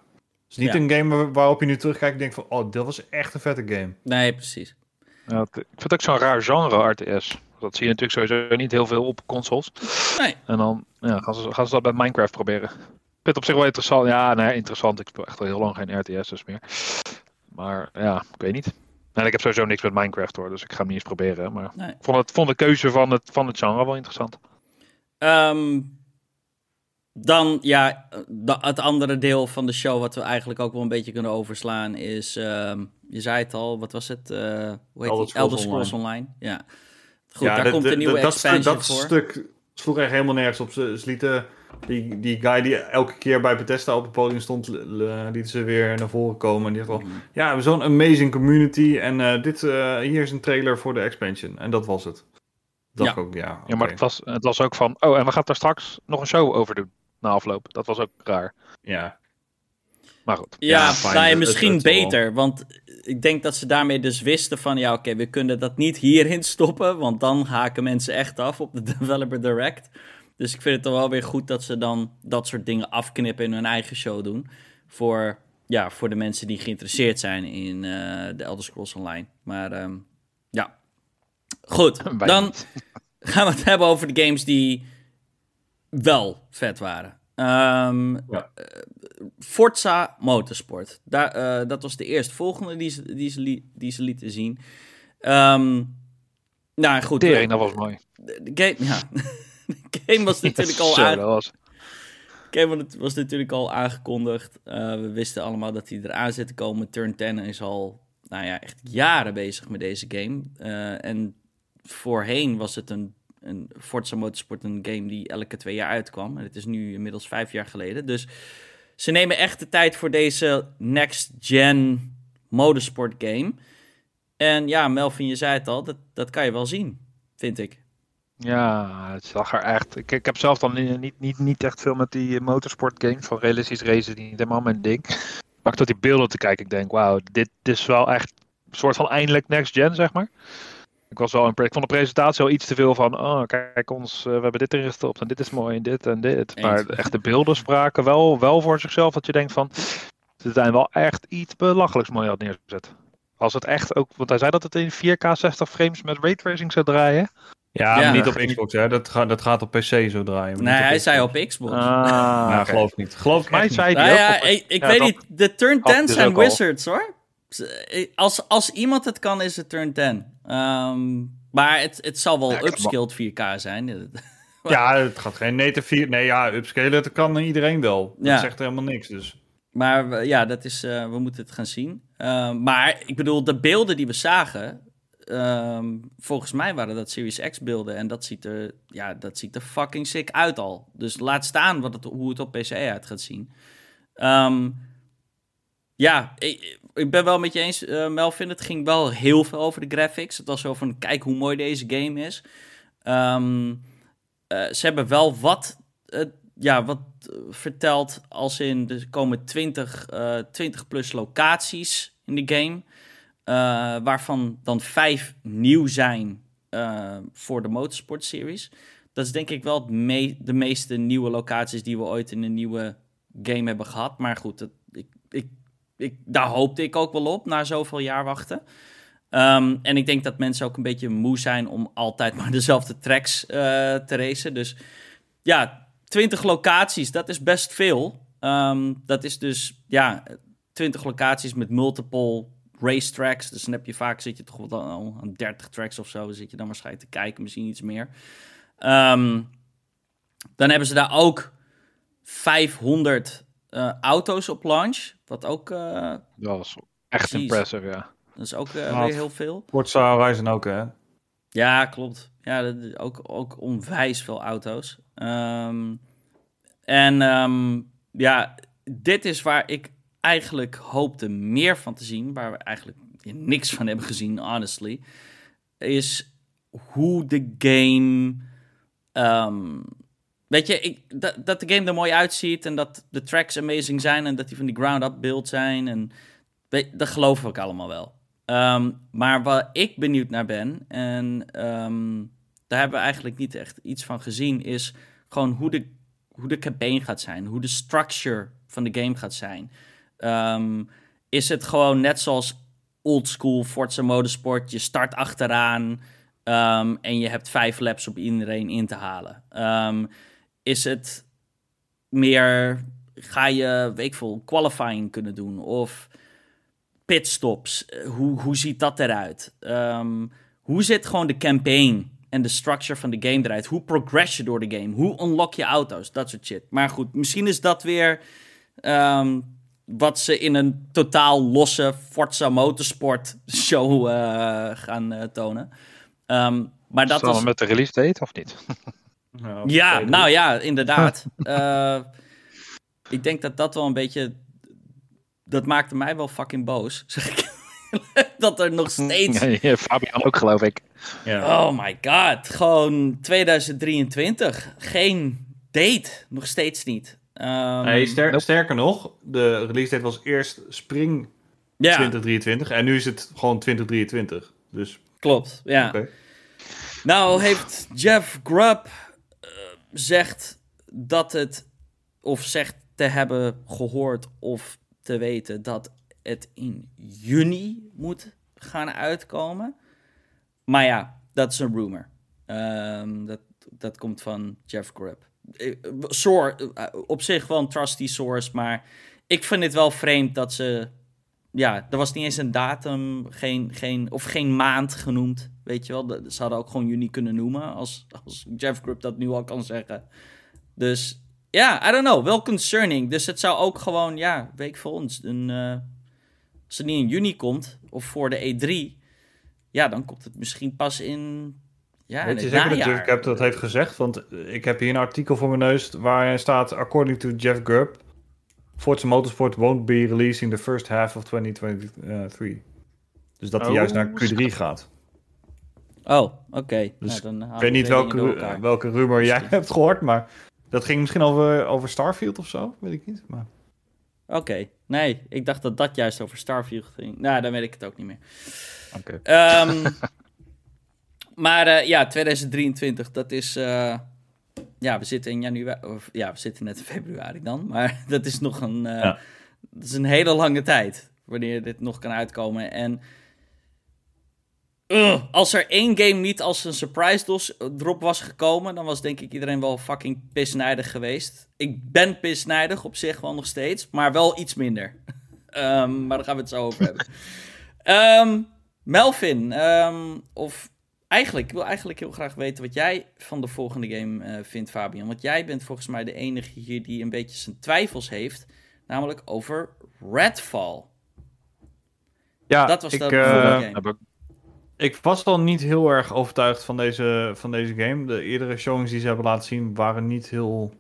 Speaker 2: Het is niet
Speaker 1: Ja.
Speaker 2: een game waar- waarop je nu terugkijkt en denkt van... Oh, dat was echt een vette game.
Speaker 1: Nee, precies.
Speaker 3: Ja, ik vind het ook zo'n raar genre, RTS. Dat zie je natuurlijk sowieso niet heel veel op consoles.
Speaker 1: Nee.
Speaker 3: En dan ja, gaan, ze, gaan ze dat met Minecraft proberen. Ik vind het op zich wel interessant. Ja, nee, interessant. Ik speel echt al heel lang geen RTS's meer. Maar ja, ik weet niet. En ik heb sowieso niks met Minecraft hoor, dus ik ga hem niet eens proberen. Maar
Speaker 1: Nee.
Speaker 3: ik vond, het, vond de keuze van het, van het genre wel interessant.
Speaker 1: Ehm, dan, ja, het andere deel van de show wat we eigenlijk ook wel een beetje kunnen overslaan is, ehm, je zei het al, wat was het? Eh hoe heet
Speaker 2: Elder
Speaker 1: die?
Speaker 2: Scrolls
Speaker 1: Elder Scrolls Online. Ja. Goed, daar
Speaker 2: dat-
Speaker 1: komt een
Speaker 2: dat-
Speaker 1: nieuwe
Speaker 2: dat,
Speaker 1: expansion
Speaker 2: dat
Speaker 1: voor.
Speaker 2: stuk sloeg echt helemaal nergens op. Ze, ze lieten die, die guy die elke keer bij Bethesda op het podium stond, lieten ze weer naar voren komen. En die had al,
Speaker 1: Mhm.
Speaker 2: ja, we hebben zo'n amazing community. En eh, dit, eh, hier is een trailer voor de expansion. En dat was het. Dat
Speaker 1: Ja.
Speaker 2: ook, ja.
Speaker 3: Ja, maar het was, het was ook van, oh, en we gaan daar straks nog een show over doen. Na afloop. Dat was ook raar.
Speaker 2: Ja.
Speaker 3: Maar goed.
Speaker 1: Ja,
Speaker 2: Ja,
Speaker 1: nou misschien
Speaker 2: wel.
Speaker 1: beter. Want ik denk dat ze daarmee dus wisten van... ja, oké, we kunnen dat niet hierin (laughs) stoppen... want dan haken mensen echt af op de (laughs) Developer Direct. Dus ik vind het toch wel weer goed dat ze dan dat soort dingen afknippen... in hun eigen show doen. Voor, ja, voor de mensen die geïnteresseerd zijn in eh, de Elder Scrolls Online. Maar ehm, ja, goed. (laughs) Dan gaan we het hebben over de games die wel vet waren.
Speaker 2: Ja.
Speaker 1: eh, Forza Motorsport. Daar, eh, dat was de eerstvolgende die ze, die ze, li- die ze lieten zien. Ehm, nou goed,
Speaker 3: Tering, dat was mooi.
Speaker 1: de, game, ja. (laughs) de game was (laughs) natuurlijk al aan,
Speaker 3: was...
Speaker 1: Game was natuurlijk al aangekondigd. Uh, we wisten allemaal dat hij eraan zit te komen. Turn 10 is al, nou ja, echt jaren bezig met deze game. Uh, en voorheen was het een, een Forza Motorsport een game die elke twee jaar uitkwam. En het is nu inmiddels vijf jaar geleden. Dus ze nemen echt de tijd voor deze next-gen motorsport game. En ja, Melvin, je zei het al, dat, dat kan je wel zien, vind ik.
Speaker 3: Ja, het zag er echt. Ik, ik heb zelf dan niet, niet, niet, echt veel met die motorsport games van realistisch racen, niet helemaal mijn ding. (laughs) Maar tot die beelden te kijken, ik denk, wauw, dit is wel echt een soort van eindelijk next gen, zeg maar. Ik was wel een, ik vond de presentatie al iets te veel van, oh kijk ons, uh, we hebben dit erin gestopt en dit is mooi en dit en dit.
Speaker 1: Eens.
Speaker 3: Maar echt de beelden spraken wel, wel voor zichzelf dat je denkt van, ze zijn wel echt iets belachelijks mooi had neergezet. Als het echt ook, want hij zei dat het in 4K 60 frames met raytracing zou draaien.
Speaker 2: Ja,
Speaker 1: Ja.
Speaker 2: maar niet op Xbox, hè. Dat, gaat dat gaat op PC zo draaien.
Speaker 1: Nee, hij zei op Xbox.
Speaker 3: Ah, oké.
Speaker 2: geloof ik niet. Geloof ik
Speaker 3: Mij
Speaker 2: echt
Speaker 3: zei
Speaker 2: niet.
Speaker 3: die
Speaker 1: Nou
Speaker 3: ook
Speaker 1: ja,
Speaker 3: op-
Speaker 1: ik, ik
Speaker 3: Ja,
Speaker 1: weet
Speaker 3: dat-
Speaker 1: niet. De turn
Speaker 3: had
Speaker 1: 10
Speaker 3: dus
Speaker 1: zijn
Speaker 3: al.
Speaker 1: wizards hoor. Als, als iemand het kan, is het turn 10. Ehm, maar het, het zal wel
Speaker 3: Ja,
Speaker 1: upskilled 4K zijn. (laughs)
Speaker 2: Ja, het gaat geen native 4. Nee, ja, upscalen, dat kan iedereen wel. Dat
Speaker 1: Ja.
Speaker 2: zegt helemaal niks, dus.
Speaker 1: Maar ja, dat is, eh, we moeten het gaan zien. Ehm, maar ik bedoel, de beelden die we zagen. ehm, volgens mij waren dat Series X beelden. En dat ziet, er, ja, dat ziet er fucking sick uit al. Dus laat staan wat het, hoe het op PC uit gaat zien. Ehm, ja, ik, ik ben wel met je eens, eh, Melvin. Het ging wel heel veel over de graphics. Het was zo van, kijk hoe mooi deze game is. Ehm, eh, ze hebben wel wat, eh, ja, wat verteld als in, er komen 20, eh 20 plus locaties in de game. waarvan dan vijf nieuw zijn voor de Motorsport Series. Dat is denk ik wel het de meeste nieuwe locaties die we ooit in een nieuwe game hebben gehad. Maar goed, ik, ik, daar hoopte ik ook wel op, na zoveel jaar wachten. Ehm, en ik denk dat mensen ook een beetje moe zijn om altijd maar (laughs) dezelfde tracks eh, te racen. Dus ja, 20 locaties, dat is best veel. Ehm, dat is dus, ja, 20 locaties met multiple racetracks. Dus dan heb je vaak, zit je toch wel aan 30 tracks of zo. Zit je dan waarschijnlijk te kijken, misschien iets meer. Ehm, dan hebben ze daar ook 500 eh, auto's op launch. Wat ook, eh,
Speaker 3: Dat was echt
Speaker 1: Precies.
Speaker 3: impressive, ja.
Speaker 1: dat is ook eh, weer heel veel.
Speaker 2: Forza Horizon ook, hè.
Speaker 1: Ja, klopt. Ja, dat is ook, ook onwijs veel auto's. Ehm, en ehm, ja, dit is waar ik eigenlijk hoopte meer van te zien, waar we eigenlijk niks van hebben gezien, honestly, is hoe de game. ehm, weet je, ik, dat, dat de game er mooi uitziet en dat de tracks amazing zijn en dat die van die ground-up build zijn. En dat we ook allemaal wel. Ehm, maar waar ik benieuwd naar ben, en ehm, daar hebben we eigenlijk niet echt iets van gezien, is gewoon hoe de, hoe de campaign gaat zijn, hoe de structure van de game gaat zijn. Ehm, is het gewoon net zoals old school Forza Motorsport, je start achteraan en je hebt vijf laps op iedereen in te halen? Is het meer, ga je, weet ik veel, qualifying kunnen doen of pitstops? Eh, Hoe, hoe ziet dat eruit? Ehm, hoe zit gewoon de campaign en de structure van de game eruit? Hoe progress je door de game? Hoe unlock je auto's? Dat soort shit. Maar goed, misschien is dat weer ehm, wat ze in een totaal losse Forza Motorsport show eh, gaan eh, tonen. Ehm, maar dat
Speaker 3: Samen
Speaker 1: was...
Speaker 3: met de release date, of niet? (laughs)
Speaker 1: Ja, nou ja, (laughs) inderdaad. Eh, ik denk dat dat wel een beetje. Dat maakte mij wel fucking boos. (laughs) Zeg ik. dat er nog steeds. (laughs)
Speaker 3: Nee, Fabian ook, geloof ik.
Speaker 2: Ja.
Speaker 1: Oh my god. Gewoon 2023. Geen date nog steeds niet. Um,
Speaker 2: nee, ster sterker nog, de release date was eerst spring ja. 2023 en nu is het gewoon 2023. Dus...
Speaker 1: Klopt, ja. Okay. Nou heeft Jeff Grubb zegt dat het, of zegt te hebben gehoord of te weten dat het in juni moet gaan uitkomen. Maar ja, dat is een rumor. Um, dat, dat komt van Jeff Grubb. Eh, soor, eh, op zich wel een trusty source, maar ik vind het wel vreemd dat ze... Ja, er was niet eens een datum, geen, geen, of geen maand genoemd, weet je wel. Ze hadden ook gewoon juni kunnen noemen, als, als Jeff Grubb dat nu al kan zeggen. Dus ja, I don't know, wel concerning. Dus het zou ook gewoon, ja, week voor ons, een, uh, als het niet in juni komt, of voor de E3, ja, dan komt het misschien pas in ja,
Speaker 2: Weet je zeker dat Jeff Grubb dat heeft gezegd? Want ik heb hier een artikel voor mijn neus waarin staat... According to Jeff Grubb, Forza Motorsport won't be released in the first half of 2023. Dus dat hij juist naar Q3 gaat.
Speaker 1: Oh, oké.
Speaker 2: Dus nou, ik weet niet welke, welke rumor jij hebt gehoord, maar dat ging misschien over, over Starfield of zo, weet ik niet. Maar...
Speaker 1: Oké, nee, ik dacht dat dat juist over Starfield ging. Nou, dan weet ik het ook niet meer.
Speaker 2: Oké.
Speaker 1: Ehm, (laughs) maar uh, ja, 2023, dat is. Uh, ja, we zitten in januari. Of, ja, we zitten net in februari dan. Maar (laughs) dat is nog een. Uh, ja. Dat is een hele lange tijd. Wanneer dit nog kan uitkomen. En. Als er één game niet als een surprise dos, drop was gekomen, dan was denk ik iedereen wel fucking pisnijdig geweest. Ik ben pisnijdig op zich wel nog steeds, maar wel iets minder. um, (laughs) maar daar gaan we het zo over hebben. Um, (laughs) Melvin, um, of eigenlijk, ik wil eigenlijk heel graag weten wat jij van de volgende game uh, vindt, Fabian. Want jij bent volgens mij de enige hier die een beetje zijn twijfels heeft. Namelijk over Redfall.
Speaker 2: Ja, dat was ik, de uh, game. Ik was al niet heel erg overtuigd van deze, van deze game. De eerdere showings die ze hebben laten zien waren niet heel...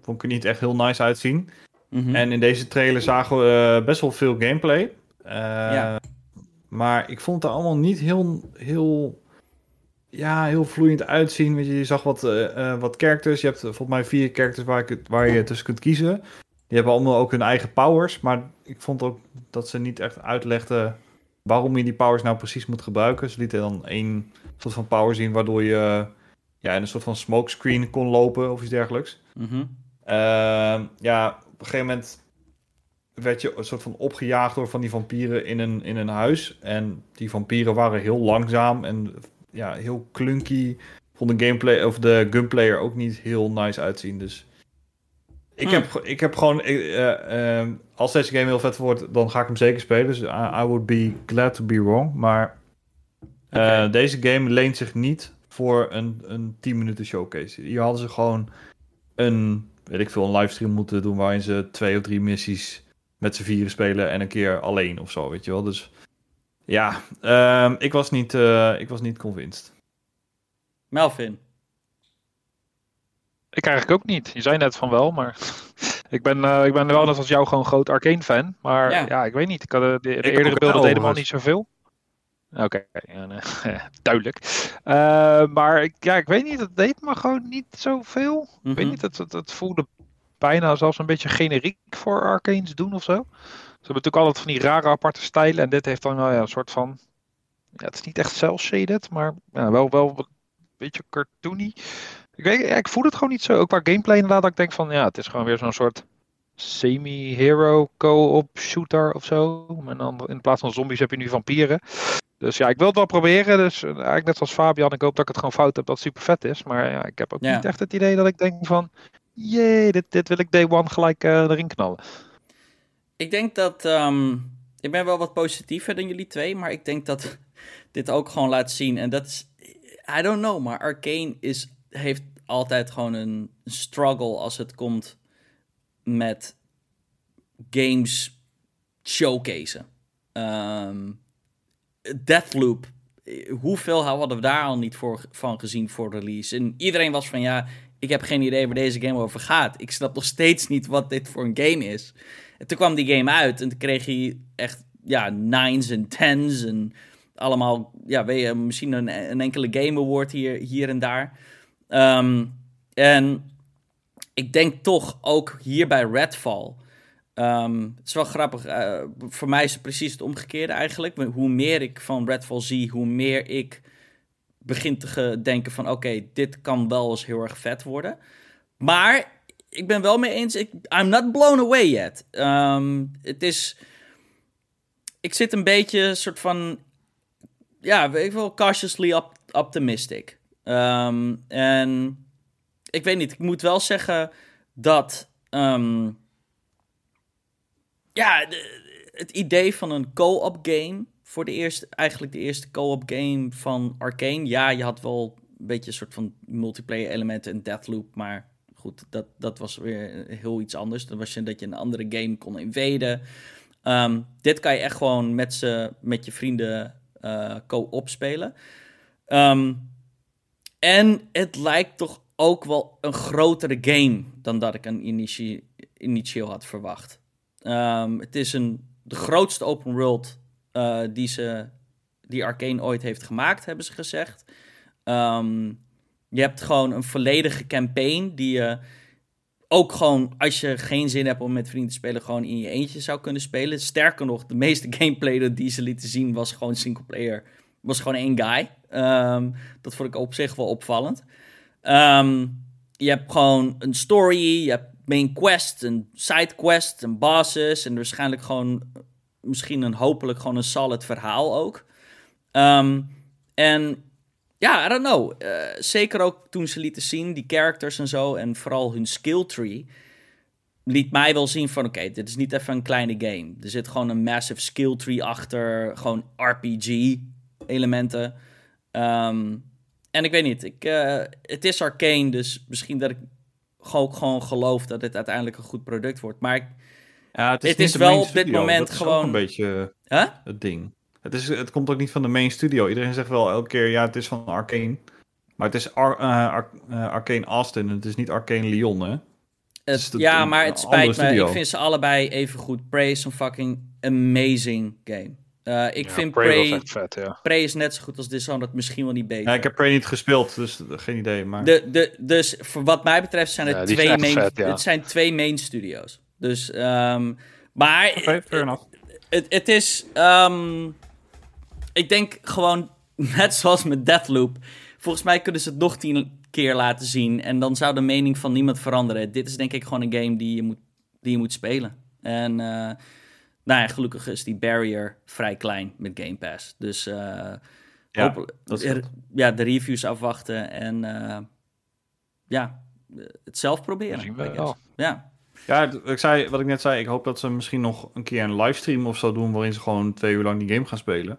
Speaker 2: Vond ik er niet echt heel nice uitzien. Mm -hmm. En in deze trailer zagen we uh, best wel veel gameplay. Uh, ja. Maar ik vond het allemaal niet heel, heel ja, heel vloeiend uitzien. Je, je zag wat, uh, wat characters. Je hebt volgens mij vier characters waar, ik, waar je tussen kunt kiezen. Die hebben allemaal ook hun eigen powers. Maar ik vond ook dat ze niet echt uitlegden waarom je die powers nou precies moet gebruiken. Ze lieten dan één soort van power zien waardoor je ja, in een soort van smokescreen kon lopen of iets dergelijks.
Speaker 1: Mm -hmm.
Speaker 2: uh, ja, op een gegeven moment werd je een soort van opgejaagd door van die vampieren in een, in een huis. En die vampieren waren heel langzaam en ja, heel clunky. Vond de gameplay of de gunplayer ook niet heel nice uitzien. Dus ik, heb, hmm. ik heb gewoon. Uh, uh, als deze game heel vet wordt, dan ga ik hem zeker spelen. Dus I, I would be glad to be wrong. Maar okay. deze game leent zich niet voor een, een 10 minuten showcase. Hier hadden ze gewoon een, weet ik veel, een livestream moeten doen waarin ze twee of drie missies met z'n vieren spelen en een keer alleen of zo, weet je wel. Dus ja, uh, ik, was niet, uh, ik was niet convinced.
Speaker 1: Melvin?
Speaker 3: Ik eigenlijk ook niet. Je zei net van wel, maar (laughs) ik ben, uh, ik ben wel net als jou gewoon groot Arcane fan. Maar ja, ja ik weet niet. Ik had de, de, de eerdere beelden deden me al niet zoveel. Oké, okay, ja, (laughs) duidelijk. Uh, maar ik, ja, ik weet niet, het deed me gewoon niet zoveel. Mm -hmm. Ik weet mhm. niet, het, het, het voelde bijna zelfs een beetje generiek voor Arcanes doen of zo. Ze hebben natuurlijk altijd van die rare aparte stijlen. En dit heeft dan wel ja, een soort van. Ja, het is niet echt cel-shaded, maar ja, wel, wel een beetje cartoony. Ik, weet, ja, ik voel het gewoon niet zo. Ook qua gameplay inderdaad. Dat ik denk van ja, het is gewoon weer zo'n soort semi-hero co-op shooter of zo. En dan in plaats van zombies heb je nu vampieren. Dus ja, ik wil het wel proberen. Dus eh, eigenlijk net zoals Fabian, ik hoop dat ik het gewoon fout heb dat het super vet is. Maar ja, ik heb ook ja. niet echt het idee dat ik denk van jee, dit, dit wil ik day one gelijk uh, erin knallen.
Speaker 1: Ik denk dat. Um, ik ben wel wat positiever dan jullie twee, maar ik denk dat (laughs) dit ook gewoon laat zien. En dat is. I don't know, maar Arcane is, heeft altijd gewoon een struggle als het komt met games showcase. Um, Deathloop hoeveel hadden we daar al niet voor, van gezien voor release? En iedereen was van ja, ik heb geen idee waar deze game over gaat. Ik snap nog steeds niet wat dit voor een game is. En toen kwam die game uit en toen kreeg hij echt ja, nines en tens en allemaal, ja, weet je, misschien een, een enkele Game Award hier, hier en daar. Um, en ik denk toch ook hier bij Redfall. ehm, het is wel grappig. eh, voor mij is het precies het omgekeerde eigenlijk. Hoe meer ik van Redfall zie, hoe meer ik begin te denken van... oké, dit kan wel eens heel erg vet worden. Maar ik ben wel mee eens. Ik, I'm not blown away yet. Ehm, het is... Ik zit een beetje soort van... Ja, wel, cautiously op- optimistic. Ehm, en ik weet niet, ik moet wel zeggen dat... ehm, ja, het idee van een co-op game... voor de eerste, eigenlijk de eerste co-op game van Arkane... ja, je had wel een beetje een soort van multiplayer elementen en Deathloop... maar goed, dat, dat was weer heel iets anders. Dan was je dat je een andere game kon invaden. Ehm, dit kan je echt gewoon met, z'n- met je vrienden eh, co-op spelen. Ehm, en het lijkt toch ook wel een grotere game dan dat ik een initie- initieel had verwacht. Ehm, het is een, de grootste open world eh, die, ze, die Arkane ooit heeft gemaakt, hebben ze gezegd. Ehm, je hebt gewoon een volledige campaign die je ook gewoon, als je geen zin hebt om met vrienden te spelen, gewoon in je eentje zou kunnen spelen. Sterker nog, de meeste (laughs) gameplay die ze lieten zien was gewoon single player. Was gewoon één guy. Ehm, dat vond ik op zich wel opvallend. Ehm, je hebt gewoon een story, je hebt main quest, een side quest, een bosses en waarschijnlijk gewoon misschien een hopelijk gewoon een solid verhaal ook. Ehm, en ja, I don't know. Eh, zeker ook toen ze lieten zien, die characters en zo, en vooral hun skill tree, liet mij wel zien van, oké, dit is niet even een kleine game. Er zit gewoon een massive skill tree achter, gewoon RPG-elementen. Ehm, en ik weet niet, ik, eh, het is arcane, dus misschien dat ik ook gewoon geloof dat dit uiteindelijk een goed product wordt. Maar ik,
Speaker 2: Ja, het is,
Speaker 1: Het is wel op dit moment gewoon-
Speaker 2: een beetje
Speaker 1: huh?
Speaker 2: het ding. Het, is, het komt ook niet van de main studio. Iedereen zegt wel elke keer, ja, het is van Arcane. Maar het is Ar eh, Ar- eh, Arcane Austin het is niet Arcane Lyon, hè?
Speaker 1: Het-
Speaker 2: het
Speaker 1: ja, maar het spijt me.
Speaker 2: studio.
Speaker 1: Ik vind ze allebei even goed. Prey is een fucking amazing game. Eh, ik
Speaker 3: Ja,
Speaker 1: vind
Speaker 3: Prey vet, ja.
Speaker 1: Prey is net zo goed als Dishonored, misschien wel niet beter.
Speaker 2: Ja, ik heb Prey niet gespeeld, dus eh, geen idee. Maar...
Speaker 1: de, de, dus voor wat mij betreft zijn het, twee, main,
Speaker 3: vet, ja.
Speaker 1: het zijn twee main studio's. Dus, ehm, maar het is. ehm, ik denk gewoon, (laughs) net zoals met Deathloop. Volgens mij kunnen ze het nog tien keer laten zien. En dan zou de mening van niemand veranderen. Dit is denk ik gewoon een game die je moet, die je moet spelen. En eh, nou ja, gelukkig is die barrier vrij klein met Game Pass. Dus eh,
Speaker 2: Ja,
Speaker 1: hopelijk-
Speaker 2: dat is goed.
Speaker 1: ja, de reviews afwachten en eh, ja, het zelf proberen.
Speaker 3: Zien we wel.
Speaker 1: Ja.
Speaker 2: Ja, ik zei, wat ik net zei, ik hoop dat ze misschien nog een keer een livestream of zo doen... waarin ze gewoon twee uur lang die game gaan spelen.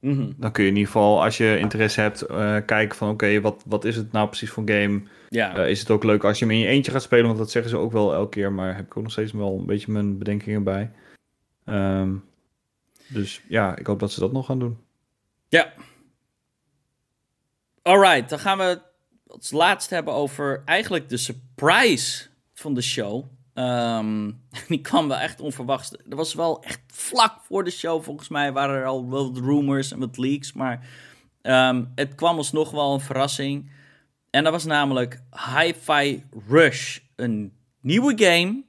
Speaker 1: Mhm.
Speaker 2: Dan kun je in ieder geval, als je interesse hebt, eh, kijken van... oké, wat, wat is het nou precies voor game?
Speaker 1: ja.
Speaker 2: Eh, is het ook leuk als je hem in je eentje gaat spelen? Want dat zeggen ze ook wel elke keer, maar heb ik ook nog steeds wel een beetje mijn bedenkingen bij. Ehm, dus ja, ik hoop dat ze dat nog gaan doen.
Speaker 1: Ja. Alright, dan gaan we als laatste hebben over eigenlijk de surprise van de show. Ehm, (laughs) die kwam wel echt onverwachts. Er was wel echt vlak voor de show, volgens mij waren er al wel rumors en wat leaks. Maar ehm, het kwam alsnog wel een verrassing. En dat was namelijk Hi-Fi Rush. Een nieuwe game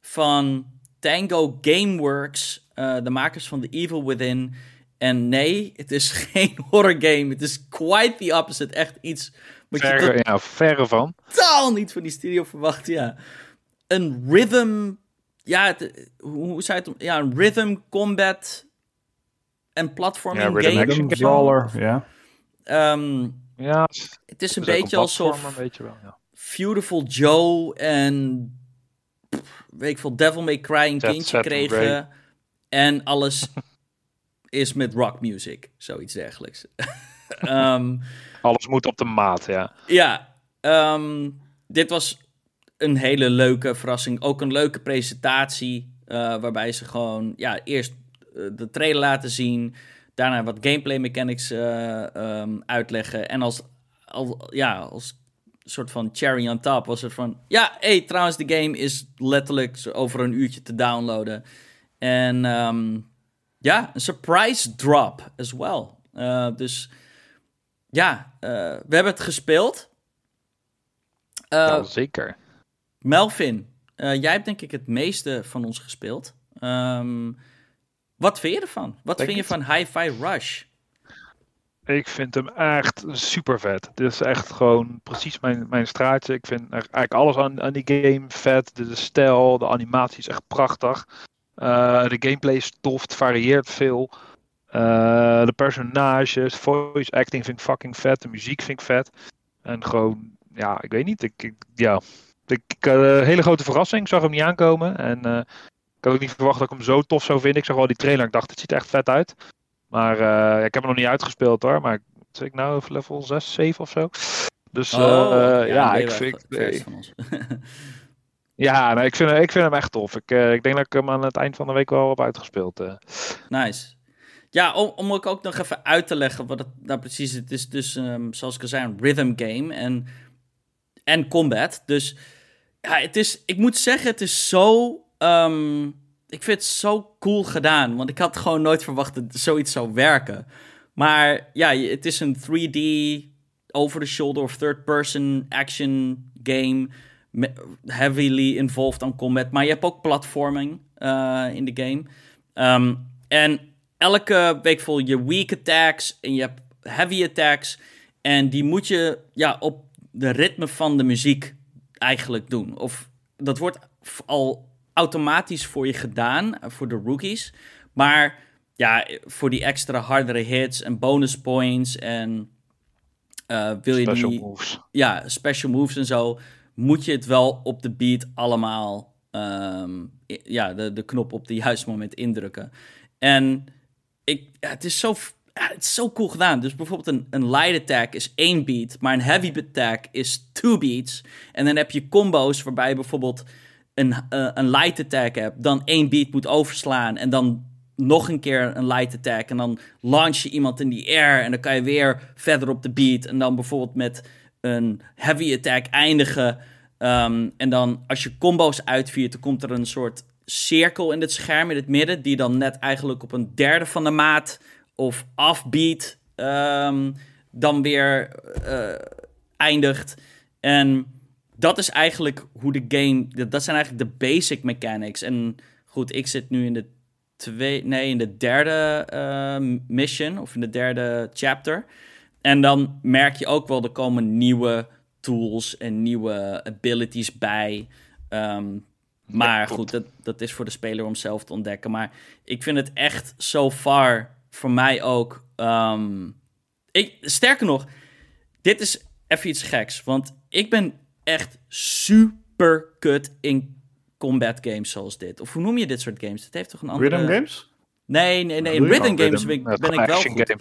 Speaker 1: van Tango Gameworks. eh, de makers van The Evil Within. En nee, het is (laughs) geen horror game. Het is quite the opposite. Echt iets wat je
Speaker 3: Verre, ja, verre van.
Speaker 1: totaal niet van die studio verwacht. Ja. Een rhythm. Ja, het- hoe, hoe zei het? Ja, een rhythm combat en platforming
Speaker 3: Ja, rhythm
Speaker 1: game.
Speaker 3: action.
Speaker 2: Brawler, ja.
Speaker 1: Ehm,
Speaker 3: Ja,
Speaker 1: het is een
Speaker 3: het is ook
Speaker 1: beetje
Speaker 3: platform,
Speaker 1: alsof
Speaker 3: Een beetje wel, ja.
Speaker 1: Beautiful Joe en pff, weet ik veel, Devil May Cry een kindje kregen. En alles (laughs) is met rock music, zoiets dergelijks. (laughs) Ehm,
Speaker 3: Alles moet op de maat, ja.
Speaker 1: ja, ehm, dit was een hele leuke verrassing. Ook een leuke presentatie. eh, waarbij ze gewoon ja, eerst eh, de trailer laten zien. Daarna wat gameplay mechanics eh, ehm, uitleggen. En als, al, ja, als soort van cherry on top was het van... Ja, hey, trouwens, de game is letterlijk over een uurtje te downloaden. En ehm, ja, een surprise drop as well. Eh, dus ja, eh, we hebben het gespeeld. Eh,
Speaker 3: ja, zeker.
Speaker 1: Melvin, jij hebt denk ik het meeste van ons gespeeld. Ehm, wat vind je ervan? Wat
Speaker 3: Denk
Speaker 1: vind je van Hi-Fi Rush?
Speaker 3: Ik vind hem echt super vet. Dit is echt gewoon precies mijn, mijn straatje. Ik vind eigenlijk alles aan, aan die game vet. De, de stijl, de animatie is echt prachtig. Uh, de gameplay is tof, het varieert veel. Uh, de personages, voice acting vind ik fucking vet. De muziek vind ik vet. En gewoon, ja, ik weet niet. Ik, ik ja, ik, een hele grote verrassing. Ik zag hem niet aankomen. En ik had ook niet verwacht dat ik hem zo tof zou vinden. Ik zag wel die trailer. Ik dacht, het ziet er echt vet uit. Maar uh, ik heb hem nog niet uitgespeeld hoor. Maar zit ik nou over level 6, 7 of zo? Dus
Speaker 1: oh,
Speaker 3: ja,
Speaker 1: ja,
Speaker 3: ik vind. (laughs) Ja, nee, ik, vind, ik vind hem echt tof. Ik, ik denk dat ik hem aan het eind van de week wel heb uitgespeeld.
Speaker 1: Nice. Ja, om, om ook, ook nog even uit te leggen wat het nou precies is. Het is dus, um, zoals ik al zei, een rhythm game en, en combat. Dus ja, het is, ik moet zeggen, het is zo um, ik vind het zo cool gedaan. Want ik had gewoon nooit verwacht dat zoiets zou werken. Maar ja, het is een 3D, over-the-shoulder of third-person action game. Heavily involved on combat. Maar je hebt ook platforming uh, in de game. Um, en elke week vol je weak attacks en je hebt heavy attacks. En die moet je ja, op de ritme van de muziek eigenlijk doen. Of dat wordt al automatisch voor je gedaan, voor de rookies. Maar ja, voor die extra hardere hits en bonus points en uh, wil je die...
Speaker 3: moves.
Speaker 1: Ja, special moves en zo. Moet je het wel op de beat allemaal... Um, ja, de, de knop op de (laughs) juiste moment indrukken. En ik, ja, het is zo... Ja, het is zo cool gedaan. Dus bijvoorbeeld een, een light attack is één beat, maar een heavy attack is two beats. En dan heb je combo's waarbij bijvoorbeeld een, uh, een light attack hebt, dan één beat moet overslaan en dan nog een keer een light attack. En dan launch je iemand in die air en dan kan je weer verder op de beat en dan bijvoorbeeld met een heavy attack eindigen. Um, en dan als je combo's uitviert, dan komt er een soort cirkel in het scherm in het midden die dan net eigenlijk op een derde van de maat of offbeat um, dan weer uh, eindigt. En dat is eigenlijk hoe de game. Dat zijn eigenlijk de basic mechanics. En goed, ik zit nu in de twee. Nee, in de derde uh, mission. Of in de derde chapter. En dan merk je ook wel, er komen nieuwe tools en nieuwe abilities bij. Um, maar goed, dat, dat is voor de speler om zelf te ontdekken. Maar ik vind het echt so far voor mij ook. Um, ik, sterker nog, dit is even iets geks. Want ik ben echt super kut in combat games zoals dit. Of hoe noem je dit soort games? Het heeft toch een andere...
Speaker 2: Rhythm games?
Speaker 1: Nee, nee, nee. In rhythm games ben ik, ben ik wel goed.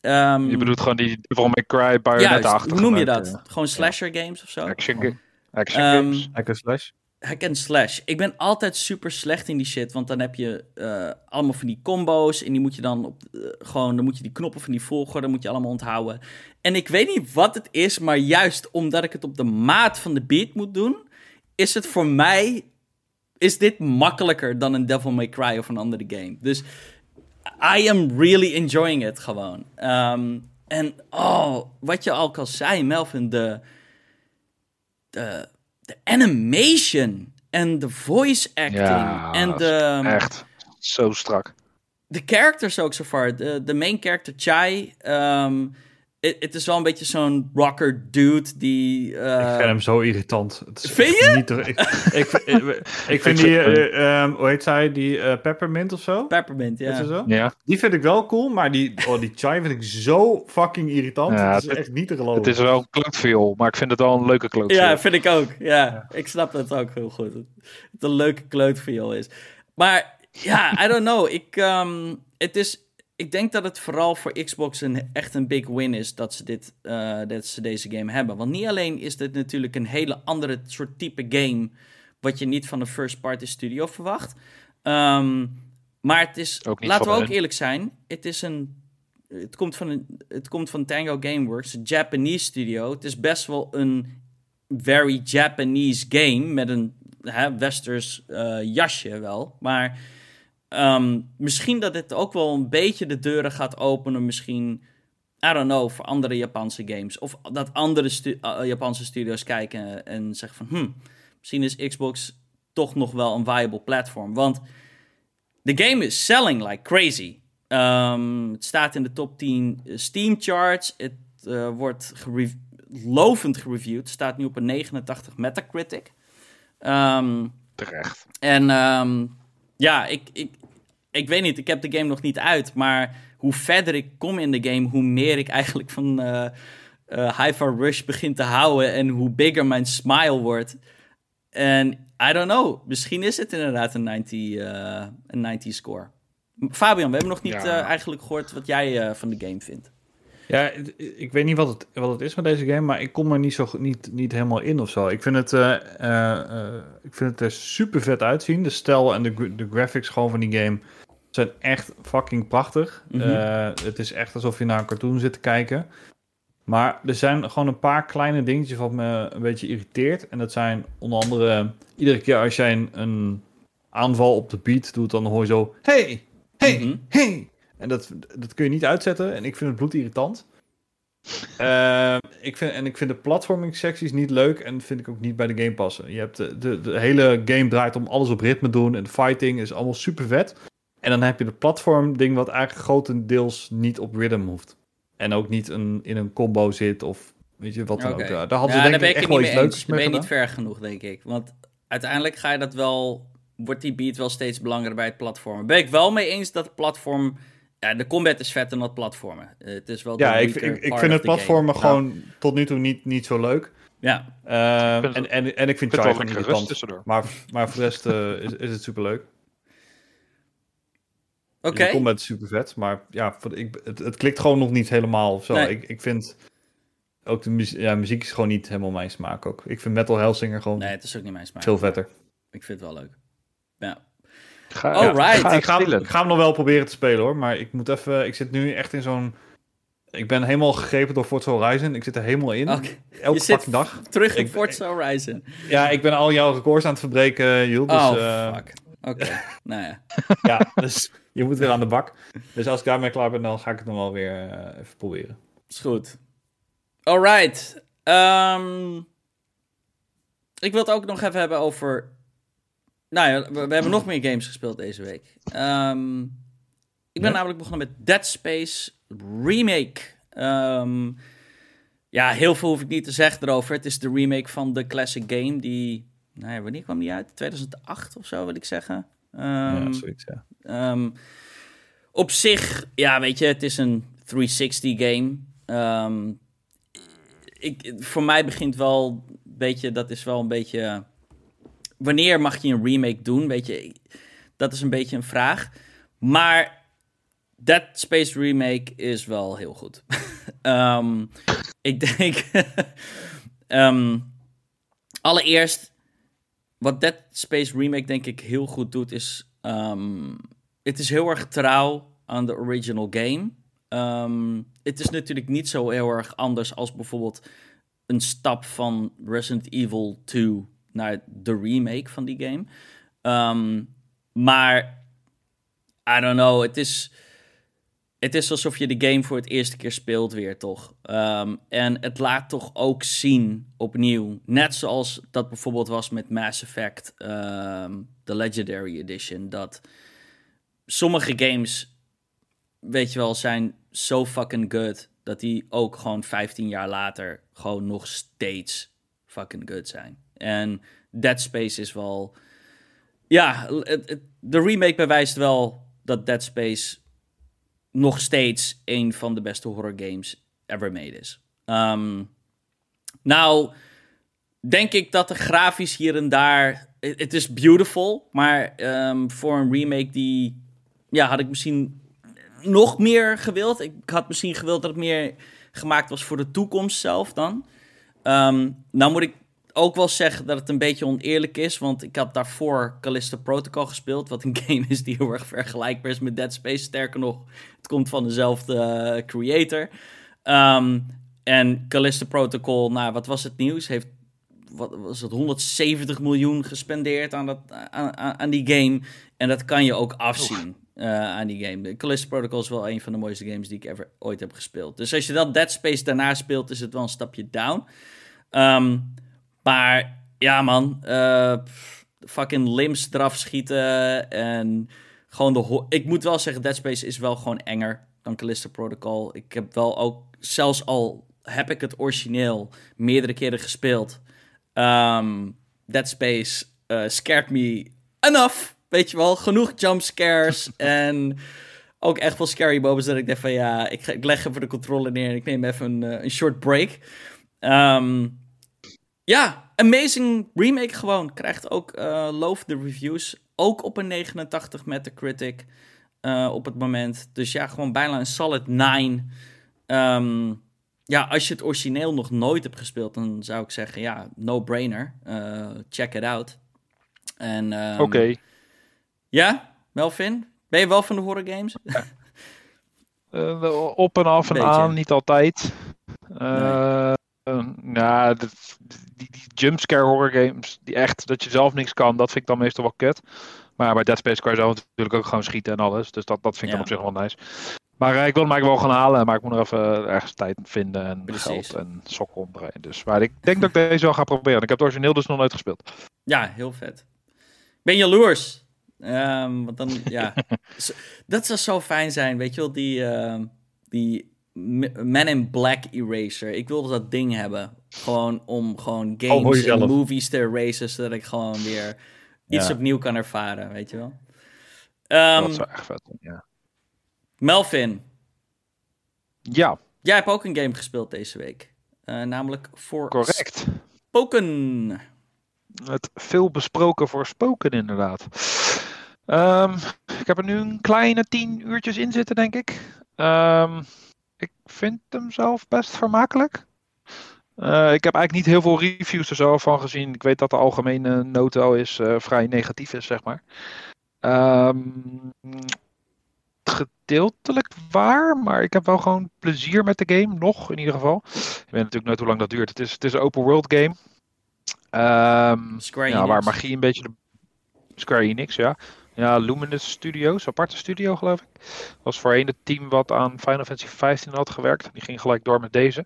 Speaker 3: Um, je bedoelt gewoon die Devil May Cry, Bayonetta
Speaker 1: Hoe noem je dat? Gewoon slasher games of zo?
Speaker 3: Action, action
Speaker 1: um,
Speaker 3: games.
Speaker 2: Hack and slash.
Speaker 1: Hack and slash. Ik ben altijd super slecht in die shit, want dan heb je uh, allemaal van die combo's en die moet je dan op, uh, gewoon, dan moet je die knoppen van die volgorde, moet je allemaal onthouden. En ik weet niet wat het is, maar juist omdat ik het op de maat van de beat moet doen, is het voor mij, is dit makkelijker dan een Devil May Cry of een andere game. Dus I am really enjoying it gewoon. Um, en oh, wat je al kan zei, Melvin, de, de, de animation en de voice acting
Speaker 3: ja,
Speaker 1: en de...
Speaker 3: Echt, zo strak.
Speaker 1: De characters ook zo far. De, de main character, Chai... Um, het is wel een beetje zo'n rocker dude die... Uh...
Speaker 2: Ik vind hem zo irritant. Het is
Speaker 1: vind je?
Speaker 2: Niet ik, ik, ik, ik, (laughs) vind die, uh, um, hoe heet zij, die uh, Peppermint of zo?
Speaker 1: Peppermint, ja.
Speaker 2: Is zo?
Speaker 3: ja.
Speaker 2: Die vind ik wel cool, maar die, oh, die chai vind ik zo fucking irritant.
Speaker 3: Ja,
Speaker 2: het is
Speaker 3: het-
Speaker 2: echt niet te geloven.
Speaker 3: Het is wel een klootviool, maar ik vind het wel een leuke klootviool.
Speaker 1: Ja, vind ik ook. Ja, ik snap dat ook heel goed. Dat het een leuke kleutviool is. Maar ja, I don't know. Ik, um, het is, ik denk dat het vooral voor Xbox een, echt een big win is dat ze, dit, uh, dat ze deze game hebben. Want niet alleen is dit natuurlijk een hele andere soort type game... wat je niet van een first-party studio verwacht... Um, maar het is, laten we ook
Speaker 3: hun.
Speaker 1: eerlijk zijn, het is een het komt van, een, het komt van Tango Gameworks, een Japanese studio. Het is best wel een very Japanese game met een hè, westers uh, jasje wel. Maar um, misschien dat het ook wel een beetje de deuren gaat openen. Misschien, I don't know, voor andere Japanse games. Of dat andere stu uh, Japanse studios kijken en zeggen van... Hmm, misschien is Xbox toch nog wel een viable platform. Want de game is selling like crazy. Ehm, het staat in de top 10 Steam charts. Het uh, wordt gerev lovend gereviewd. Het staat nu op een 89 Metacritic. Um,
Speaker 3: Terecht.
Speaker 1: En um, ja, ik, ik, ik weet niet, ik heb de game nog niet uit. Maar hoe verder ik kom in de game, hoe meer ik eigenlijk van uh, uh, Hi-Fi Rush begin te houden. En hoe bigger mijn smile wordt. En I don't know, misschien is het inderdaad een 90, uh, een 90 score. Fabian, we hebben nog niet ja. eigenlijk gehoord wat jij van de game vindt.
Speaker 2: Ja, ik weet niet wat het, wat het is met deze game, maar ik kom er niet, zo, niet, niet helemaal in of zo. Ik vind het, uh, ik vind het er super vet uitzien. De stijl en de, de graphics gewoon van die game zijn echt fucking prachtig. Mm -hmm. het is echt alsof je naar een cartoon zit te kijken. Maar er zijn gewoon een paar kleine dingetjes wat me een beetje irriteert. En dat zijn onder andere, iedere keer als jij een, een aanval op de beat doet, dan hoor je zo, hey, hey, mm -hmm. hey. En dat, dat kun je niet uitzetten. En ik vind het bloedirritant. uh, ik vind, en ik vind de platforming secties niet leuk. En vind ik ook niet bij de game passen. Je hebt de, de, de hele game draait om alles op ritme doen. En de fighting is allemaal super vet. En dan heb je de platform ding wat eigenlijk grotendeels niet op rhythm hoeft. En ook niet een, in een combo zit of weet je wat dan okay. ook. Daar hadden
Speaker 1: ja,
Speaker 2: ze denk
Speaker 1: ik
Speaker 2: echt wel iets leuks
Speaker 1: mee ben je niet ver genoeg, denk ik. Want uiteindelijk ga je dat wel... Wordt die beat wel steeds belangrijker bij het platformen. Ben ik wel mee eens dat het platform... Ja, de combat is vet en dat platformen. Uh, het is wel
Speaker 2: ja, ik, ik, ik vind het platformen game. gewoon tot nu toe niet, niet zo leuk.
Speaker 1: Ja.
Speaker 2: Uh, en, en, en ik vind het gewoon irritant. Maar, maar voor de rest uh, is, is het super leuk.
Speaker 1: Oké. Okay.
Speaker 2: De combat is super vet, maar ja, ik, het, het klikt gewoon nog niet helemaal of zo.
Speaker 1: Nee.
Speaker 2: Ik, ik vind ook de muziek, ja, muziek is gewoon niet helemaal mijn smaak ook. Ik vind Metal Hellsinger gewoon
Speaker 1: nee, het is ook niet mijn smaak.
Speaker 2: veel vetter.
Speaker 1: Ik vind het wel leuk. Ja.
Speaker 2: Ga, Alright. Ja, ik, ga, ik ga hem nog wel proberen te spelen hoor, maar ik moet even, ik zit nu echt in zo'n ik ben helemaal gegrepen door Forza Horizon. Ik zit er helemaal in.
Speaker 1: Okay.
Speaker 2: Elke
Speaker 1: je zit
Speaker 2: dag.
Speaker 1: terug in Forza Horizon.
Speaker 2: Ja, ik ben al jouw records aan het verbreken, Jules. Dus,
Speaker 1: oh,
Speaker 2: uh,
Speaker 1: fuck. Oké, okay. (laughs) nou ja.
Speaker 2: ja, dus je moet weer aan de bak. Dus als ik daarmee klaar ben, dan ga ik het nog wel weer uh, even proberen.
Speaker 1: Is goed. Alright. Um, ik wil het ook nog even hebben over... Nou ja, we, we hebben nog meer games gespeeld deze week. Um, ik ben namelijk begonnen met Dead Space Remake. Um, ja, heel veel hoef ik niet te zeggen erover. Het is de remake van de classic game die... Nou ja, wanneer kwam die uit? 2008 of zo, wil ik zeggen. Um,
Speaker 2: ja, zoiets, ja.
Speaker 1: Um, op zich, ja, weet je, het is een 360 game. Um, ik, voor mij begint wel, weet je, dat is wel een beetje... Wanneer mag je een remake doen? Weet je, dat is een beetje een vraag. Maar Dead Space Remake is wel heel goed. um, (laughs) ik denk. um, (laughs) allereerst, wat Dead Space Remake denk ik heel goed doet, is. Um, het is heel erg trouw aan de original game. het is natuurlijk niet zo heel erg anders als bijvoorbeeld een stap van Resident Evil 2 naar de remake van die game. maar I don't know, het is het is alsof je de game voor het eerste keer speelt weer, toch? Um, en het laat toch ook zien opnieuw. Net zoals dat bijvoorbeeld was met Mass Effect, de Legendary Edition. Dat sommige games, weet je wel, zijn zo fucking good. Dat die ook gewoon 15 jaar later gewoon nog steeds fucking good zijn. En Dead Space is wel... Ja, de remake bewijst wel dat Dead Space nog steeds een van de beste horror games ever made is. Um, nou, denk ik dat de grafisch hier en daar. Het is beautiful, maar um, voor een remake die. Ja, had ik misschien nog meer gewild. Ik had misschien gewild dat het meer gemaakt was voor de toekomst zelf dan. Um, nou moet ik ook wel zeggen dat het een beetje oneerlijk is. Want ik had daarvoor Callisto Protocol gespeeld. Wat een (laughs) game is die heel erg vergelijkbaar is met Dead Space. Sterker nog, het komt van dezelfde uh, creator. Um, en Callisto Protocol, nou, wat was het nieuws? Heeft wat was het, 170 miljoen gespendeerd aan, dat, aan, aan die game. En dat kan je ook afzien uh, aan die game. De Protocol is wel een van de mooiste games die ik ever ooit heb gespeeld. Dus als je dan Dead Space daarna speelt, is het wel een stapje down. Um, maar Ja, man. Uh, fucking limbs eraf schieten. En gewoon de. Ik moet wel zeggen, Dead Space is wel gewoon enger dan Callisto Protocol. Ik heb wel ook, zelfs al heb ik het origineel meerdere keren gespeeld. Um, Dead Space uh, scared me enough. Weet je wel, genoeg jumpscares (laughs) en ook echt wel scary moments dat ik dacht van ja, ik, ik leg even de controle neer en ik neem even een, uh, een short break. Um, ja, amazing remake gewoon. Krijgt ook uh, love de reviews. Ook op een 89 met de critic uh, op het moment. Dus ja, gewoon bijna een solid 9. Um, ja, als je het origineel nog nooit hebt gespeeld, dan zou ik zeggen, ja, no-brainer. Uh, check it out. Um,
Speaker 3: Oké. Okay.
Speaker 1: Ja, Melvin? Ben je wel van de horror games?
Speaker 3: uh, (laughs) op en af en aan, niet altijd. Uh, nee. ja, die, die, die jumpscare horror games, die echt, dat je zelf niks kan, dat vind ik dan meestal wel kut. Maar bij Dead Space kan je zelf natuurlijk ook gewoon schieten en alles. Dus dat, dat vind ik ja. dan op zich wel nice. Maar uh, ik wil hem eigenlijk wel gaan halen, maar ik moet nog even ergens tijd vinden en Precies. geld en sokken omdraaien. Dus maar ik denk dat ik deze wel ga proberen. Ik heb het origineel dus nog nooit gespeeld.
Speaker 1: Ja, heel vet. Ben jaloers. Um, want dan, ja. (laughs) dat zou zo fijn zijn, weet je wel, die, uh, die Man in Black Eraser. Ik wilde dat ding hebben. Gewoon om gewoon games en movies te erasen, zodat ik gewoon weer iets ja. opnieuw kan ervaren, weet je wel. Um,
Speaker 3: dat zou echt vet zijn, ja.
Speaker 1: Melvin.
Speaker 3: Ja.
Speaker 1: Jij hebt ook een game gespeeld deze week. Uh, namelijk voor
Speaker 3: Correct.
Speaker 1: Spoken.
Speaker 3: Het veel besproken voor Spoken, inderdaad. Um, ik heb er nu een kleine tien uurtjes in zitten, denk ik. Um, ik vind hem zelf best vermakelijk. Uh, ik heb eigenlijk niet heel veel reviews er zo van gezien. Ik weet dat de algemene note al is uh, vrij negatief is, zeg maar. Um, gedeeltelijk waar, maar ik heb wel gewoon plezier met de game, nog in ieder geval. Ik weet natuurlijk nooit hoe lang dat duurt. Het is, het is een open world game. Um, ja, waar magie een beetje de... Square Enix, ja. Ja, Luminous Studios, aparte studio geloof ik. Was voorheen het team wat aan Final Fantasy 15 had gewerkt. Die ging gelijk door met deze.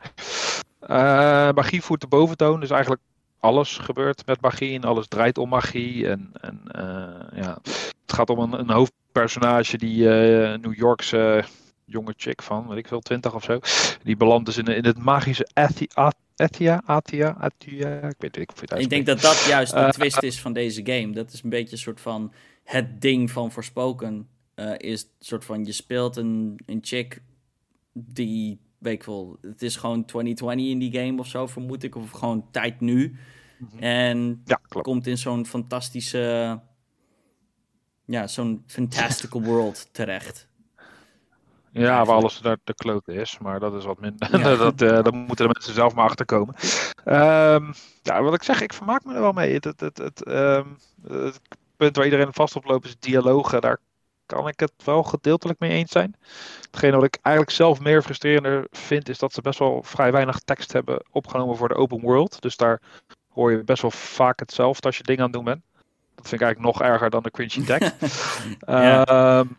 Speaker 3: Uh, magie voert de boventoon, dus eigenlijk alles gebeurt met magie en alles draait om magie. En, en uh, ja, het gaat om een, een hoofdpersonage die uh, New Yorkse jonge chick van, weet ik veel, 20 of zo. Die belandt dus in, in het magische Athia, Athia, Athia, Athia, ik weet niet. Ik,
Speaker 1: ik denk dat dat juist de twist is van deze game. Dat is een beetje een soort van het ding van Voorspoken. Uh, is een soort van, je speelt een, een chick die, weet ik wel, het is gewoon 2020 in die game of zo, vermoed ik. Of gewoon tijd nu. Mm-hmm. En
Speaker 3: ja,
Speaker 1: komt in zo'n fantastische, ja, zo'n fantastical (laughs) world terecht.
Speaker 3: Ja, waar alles daar de klote is, maar dat is wat minder. Ja. (laughs) dat, uh, daar moeten de mensen zelf maar achter komen. Um, ja, wat ik zeg, ik vermaak me er wel mee. Het, het, het, het, um, het punt waar iedereen vast op loopt is dialogen. Daar kan ik het wel gedeeltelijk mee eens zijn. Hetgene wat ik eigenlijk zelf meer frustrerender vind, is dat ze best wel vrij weinig tekst hebben opgenomen voor de open world. Dus daar hoor je best wel vaak hetzelfde als je dingen aan het doen bent. Dat vind ik eigenlijk nog erger dan de cringy (laughs) ja. um,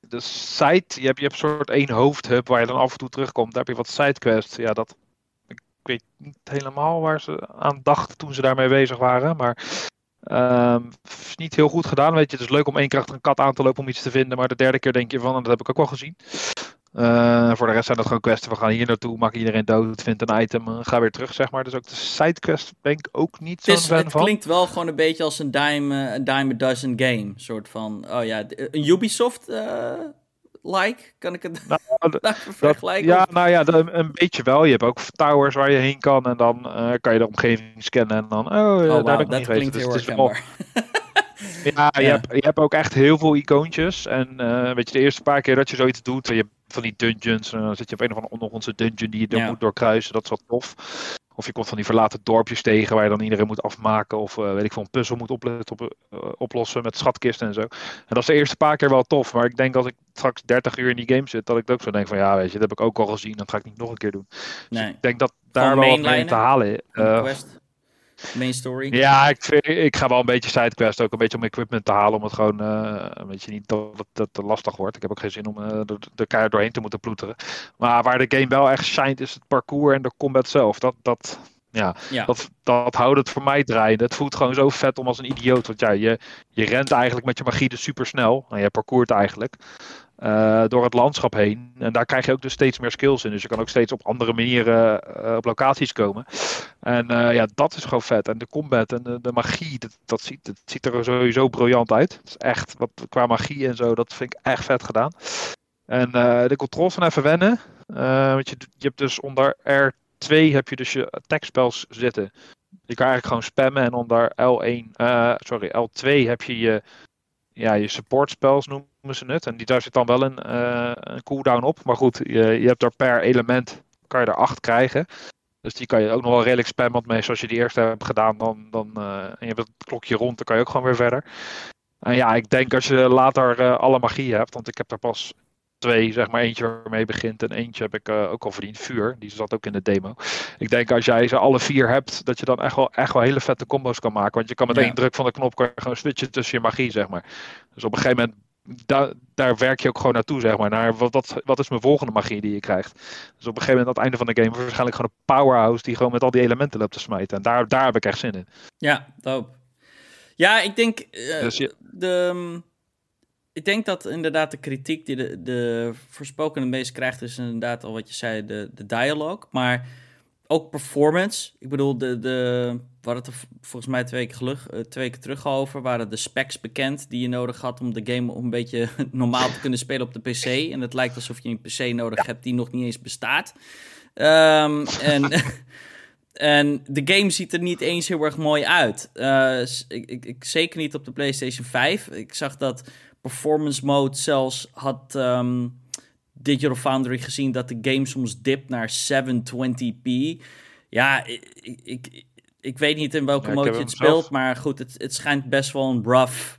Speaker 3: de site, je hebt, je hebt een soort één hoofdhub waar je dan af en toe terugkomt. Daar heb je wat sidequests. Ja, dat, ik weet niet helemaal waar ze aan dachten toen ze daarmee bezig waren. Maar um, is niet heel goed gedaan. Weet je, het is leuk om één keer achter een kat aan te lopen om iets te vinden. Maar de derde keer denk je van, dat heb ik ook wel gezien. Uh, voor de rest zijn dat gewoon quests. We gaan hier naartoe, maak iedereen dood, vind een item, uh, ga weer terug, zeg maar. Dus ook de sidequest ben ik ook niet zo'n fan
Speaker 1: het van. Het klinkt wel gewoon een beetje als een dime, uh, een dime a dozen game. soort van, oh ja, een Ubisoft like, kan ik het nou, (laughs) vergelijken?
Speaker 3: Ja, nou ja, een beetje wel. Je hebt ook towers waar je heen kan en dan kan je de omgeving scannen en dan, oh, oh daar ben ik niet geweest. Dus het is wel... (laughs) Ja, je. Hebt, je hebt ook echt heel veel icoontjes. En uh, weet je, de eerste paar keer dat je zoiets doet, je van die dungeons, uh, dan zit je op een of andere ondergrondse dungeon die je dan moet doorkruisen. Dat is wat tof. Of je komt van die verlaten dorpjes tegen waar je dan iedereen moet afmaken. Of uh, weet ik veel, een puzzel moet op, op, oplossen met schatkisten en zo. En dat is de eerste paar keer wel tof. Maar ik denk als ik straks 30 uur in die game zit, dat ik ook zo denk van ja, weet je, dat heb ik ook al gezien. Dat ga ik niet nog een keer doen. Dus nee. Ik denk dat daar wel wat mee te halen is
Speaker 1: main story?
Speaker 3: Ja, ik, ik ga wel een beetje sidequest, ook een beetje om equipment te halen, om het gewoon uh, een beetje niet dat het te lastig wordt. Ik heb ook geen zin om uh, de, de keihard doorheen te moeten ploeteren. Maar waar de game wel echt shine is het parcours en de combat zelf. Dat, dat, Ja,
Speaker 1: Ja.
Speaker 3: Dat, dat houdt het voor mij draaien. Het voelt gewoon zo vet om als een idioot. Want ja, je, je rent eigenlijk met je magie dus super snel. En je parcourt eigenlijk eh, door het landschap heen. En daar krijg je ook dus steeds meer skills in. Dus je kan ook steeds op andere manieren eh, op locaties komen. En eh, ja, dat is gewoon vet. En de combat en de, magie, dat, ziet, dat ziet er sowieso briljant uit. Het is echt, wat, qua magie en zo, dat vind ik echt vet gedaan. En de controls van even wennen. Want je, je hebt dus onder R2 heb je dus je attack spells zitten. Je kan eigenlijk gewoon spammen en onder L1, eh, sorry, L2 heb je je, ja, je support spells noemen ze het. En die, daar zit dan wel een, eh, een cooldown op. Maar goed, je, je hebt er per element, kan je er acht krijgen. Dus die kan je ook nog wel redelijk spammen. Want als je die eerste hebt gedaan, dan, dan, eh, en je hebt het klokje rond, dan kan je ook gewoon weer verder. En ja, ik denk als je later eh, alle magie hebt, want ik heb er pas twee, zeg maar eentje waarmee begint en eentje heb ik ook al verdiend, vuur. Die zat ook in de demo. Ik denk als jij ze alle vier hebt, dat je dan echt wel, echt wel hele vette combo's kan maken. Want je kan met
Speaker 1: Ja.
Speaker 3: één druk van de knop kan je gewoon switchen tussen je magie, zeg maar. Dus op een gegeven moment, da- daar werk je ook gewoon naartoe, zeg maar. Naar wat, wat, wat is mijn volgende magie die je krijgt. Dus op een gegeven moment, aan het einde van de game, waarschijnlijk gewoon een powerhouse die gewoon met al die elementen loopt te smijten. En daar, daar heb ik echt zin in.
Speaker 1: Ja, dope. Ja, ik denk. eh,
Speaker 3: Dus je-
Speaker 1: de, mm, ik denk dat inderdaad de kritiek die de, de voorspoken het meest krijgt, is inderdaad al wat je zei, de, de dialoog. Maar ook performance. Ik bedoel, de, de, we hadden het er volgens mij twee weken, geluk, eh, twee weken terug over. Waren de specs bekend die je nodig had om de game om een beetje (laughs) normaal te kunnen spelen op de PC. En het lijkt alsof je een PC nodig hebt die nog niet eens bestaat. Ehm, en, (laughs) en de game ziet er niet eens heel erg mooi uit. Eh, ik, ik, ik, zeker niet op de PlayStation 5. Ik zag dat performance mode zelfs had ehm, Digital Foundry gezien dat de game soms dipt naar 720p. Ja, ik, ik, ik, weet niet in welke
Speaker 3: Ja, ik
Speaker 1: mode je het speelt,
Speaker 3: zelf.
Speaker 1: maar goed, het, het schijnt best wel een rough,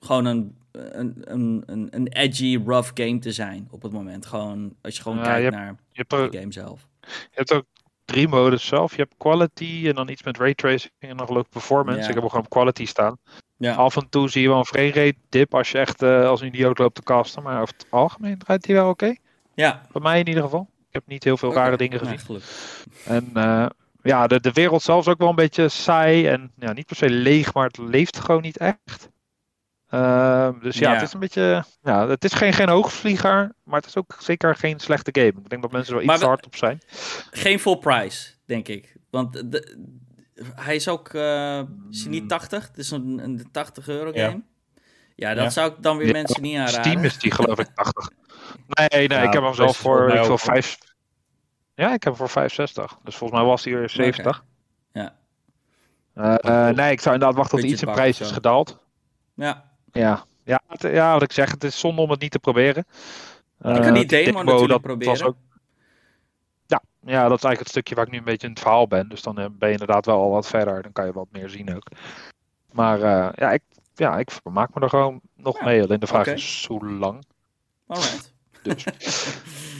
Speaker 1: gewoon een, een, een, een, een edgy, rough game te zijn op het moment. Gewoon, als je gewoon
Speaker 3: Ja,
Speaker 1: kijkt
Speaker 3: je
Speaker 1: naar
Speaker 3: hebt,
Speaker 1: de game zelf.
Speaker 3: je hebt ook drie modes zelf. Je hebt quality en dan iets met raytracing en geloof ik performance.
Speaker 1: Ja.
Speaker 3: Ik heb er gewoon op quality staan.
Speaker 1: Ja.
Speaker 3: Af en toe zie je wel een frame rate dip als je echt eh, als een idioot loopt te casten. Maar over het algemeen draait die wel oké.
Speaker 1: Ja,
Speaker 3: Bij mij in ieder geval. Ik heb niet heel veel rare dingen gezien.
Speaker 1: gelukkig.
Speaker 3: En eh, ja, de, de wereld zelf is ook wel een beetje saai. En ja, niet per se leeg, maar het leeft gewoon niet echt. Ehm, dus ja,
Speaker 1: Ja.
Speaker 3: het is een beetje. Ja, het is geen, geen hoogvlieger, maar het is ook zeker geen slechte game. Ik denk dat mensen er wel iets
Speaker 1: we-
Speaker 3: hard op zijn.
Speaker 1: Geen full price, denk ik. Want de, hij is ook, is hij niet 80? Het is een, een 80 euro game. Ja, dat
Speaker 2: Ja.
Speaker 1: zou ik dan weer mensen niet aanraden.
Speaker 3: Steam is die geloof ik 80. Nee, nee, ik heb hem zelf voor, ik wil
Speaker 2: ook,
Speaker 3: 5. Ja, ik heb hem voor 65. Dus volgens mij was hij er 70.
Speaker 1: Ja.
Speaker 3: Eh, eh, nee, ik zou inderdaad wachten tot iets in prijs is gedaald.
Speaker 1: Ja,
Speaker 3: Ja, ja, het- ja, wat ik zeg, het is zonde om het niet te proberen.
Speaker 1: Je kan die
Speaker 3: Eh,
Speaker 1: demo natuurlijk proberen.
Speaker 3: ja, ja, dat is eigenlijk het stukje waar ik nu een beetje in het verhaal ben. Dus dan ben je inderdaad wel al wat verder. Dan kan je wat meer zien ook. Maar ja, ik, ja, ik vermaak me er gewoon nog
Speaker 1: Ja,
Speaker 3: mee. Alleen de vraag is hoe lang.
Speaker 1: alright. (laughs)
Speaker 3: Dus. (laughs)